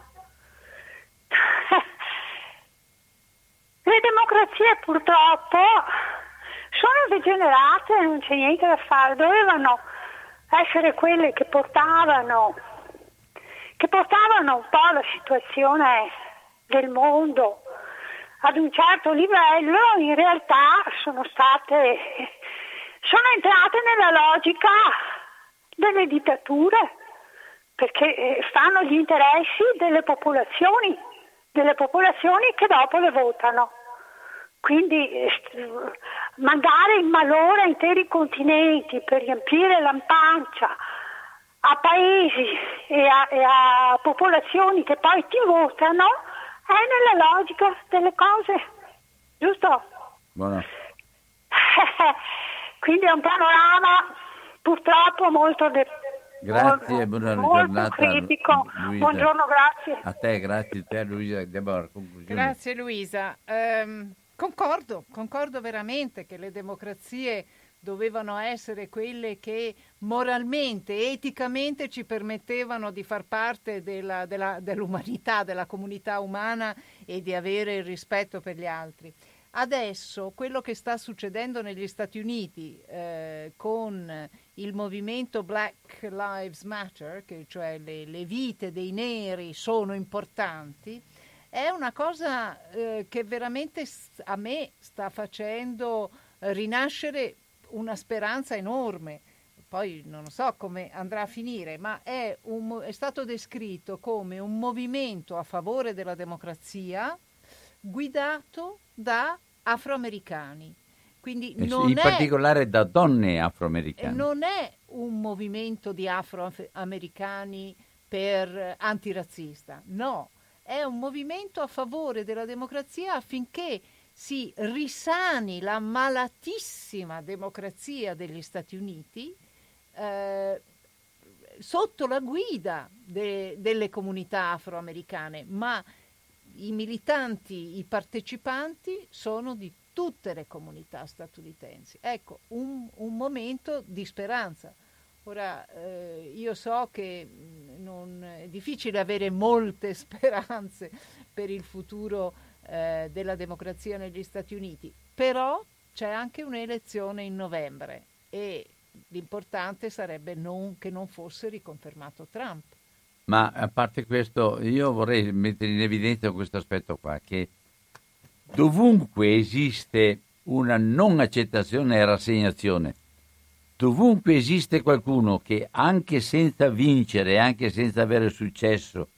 Speaker 11: Le democrazie purtroppo sono degenerate, non c'è niente da fare, dovevano essere quelle che portavano, che portavano un po' la situazione del mondo ad un certo livello, in realtà sono state, sono entrate nella logica delle dittature, perché eh, fanno gli interessi delle popolazioni delle popolazioni che dopo le votano. Quindi eh, mandare in malora interi continenti per riempire la pancia a paesi e a, e a popolazioni che poi ti votano è nella logica delle cose, giusto?
Speaker 2: Buona.
Speaker 11: Quindi è un panorama purtroppo molto de-
Speaker 2: Grazie, buona giornata.
Speaker 11: critico. Luisa. Buongiorno, grazie.
Speaker 2: A te, grazie a te Luisa.
Speaker 3: Grazie Luisa. Um, concordo, concordo veramente che le democrazie dovevano essere quelle che moralmente, eticamente ci permettevano di far parte della, della, dell'umanità, della comunità umana e di avere il rispetto per gli altri. Adesso quello che sta succedendo negli Stati Uniti eh, con il movimento Black Lives Matter, che cioè le, le vite dei neri sono importanti, è una cosa eh, che veramente a me sta facendo rinascere una speranza enorme. Poi non so come andrà a finire, ma è, un, è stato descritto come un movimento a favore della democrazia guidato da afroamericani. Quindi
Speaker 2: in
Speaker 3: è,
Speaker 2: particolare da donne afroamericane.
Speaker 3: Non è un movimento di afroamericani per antirazzista, no, è un movimento a favore della democrazia affinché si risani la malatissima democrazia degli Stati Uniti eh, sotto la guida de, delle comunità afroamericane, ma i militanti, i partecipanti sono di tutte le comunità statunitensi. Ecco, un, un momento di speranza. Ora, eh, io so che mm, non, è difficile avere molte speranze per il futuro eh, della democrazia negli Stati Uniti, però c'è anche un'elezione in novembre e l'importante sarebbe non, che non fosse riconfermato Trump.
Speaker 2: Ma a parte questo, io vorrei mettere in evidenza questo aspetto qua, che dovunque esiste una non accettazione e rassegnazione, dovunque esiste qualcuno che anche senza vincere, anche senza avere successo,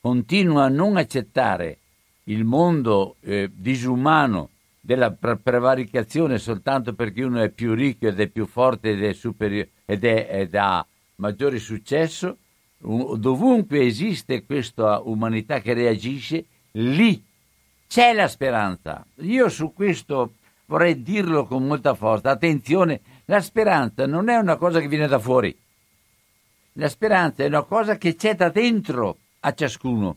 Speaker 2: continua a non accettare il mondo eh, disumano della pre- prevaricazione soltanto perché uno è più ricco ed è più forte ed, è superi- ed, è, ed ha maggiore successo, dovunque esiste questa umanità che reagisce, lì c'è la speranza. Io su questo vorrei dirlo con molta forza. Attenzione, la speranza non è una cosa che viene da fuori. La speranza è una cosa che c'è da dentro a ciascuno.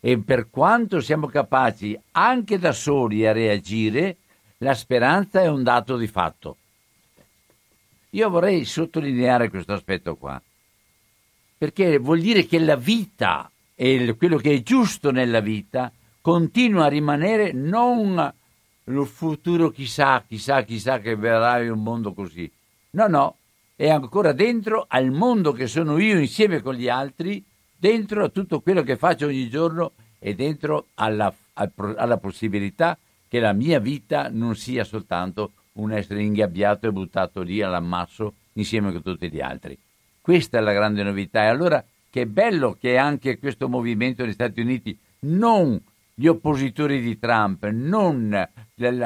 Speaker 2: E per quanto siamo capaci anche da soli a reagire, la speranza è un dato di fatto. Io vorrei sottolineare questo aspetto qua, perché vuol dire che la vita e quello che è giusto nella vita continua a rimanere non il futuro chissà, chissà, chissà che verrà in un mondo così. No, no, è ancora dentro al mondo che sono io insieme con gli altri, dentro a tutto quello che faccio ogni giorno e dentro alla, alla possibilità che la mia vita non sia soltanto un essere ingabbiato e buttato lì all'ammasso insieme con tutti gli altri. Questa è la grande novità e allora che bello che anche questo movimento negli Stati Uniti non gli oppositori di Trump, non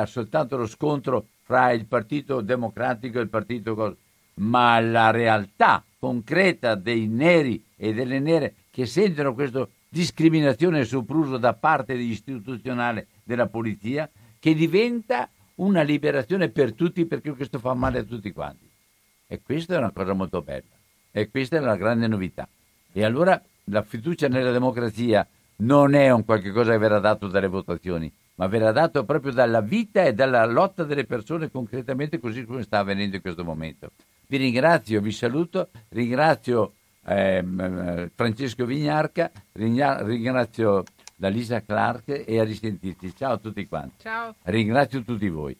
Speaker 2: soltanto lo scontro fra il Partito Democratico e il Partito ma la realtà concreta dei neri e delle nere che sentono questa discriminazione e sopruso da parte degli istituzionali della polizia che diventa una liberazione per tutti perché questo fa male a tutti quanti. E questa è una cosa molto bella e questa è la grande novità. E allora la fiducia nella democrazia non è un qualche cosa che verrà dato dalle votazioni, ma verrà dato proprio dalla vita e dalla lotta delle persone concretamente così come sta avvenendo in questo momento. Vi ringrazio, vi saluto, ringrazio eh, Francesco Vignarca, ringrazio da Lisa Clark e a risentirci. Ciao a tutti quanti.
Speaker 3: Ciao.
Speaker 2: Ringrazio tutti voi.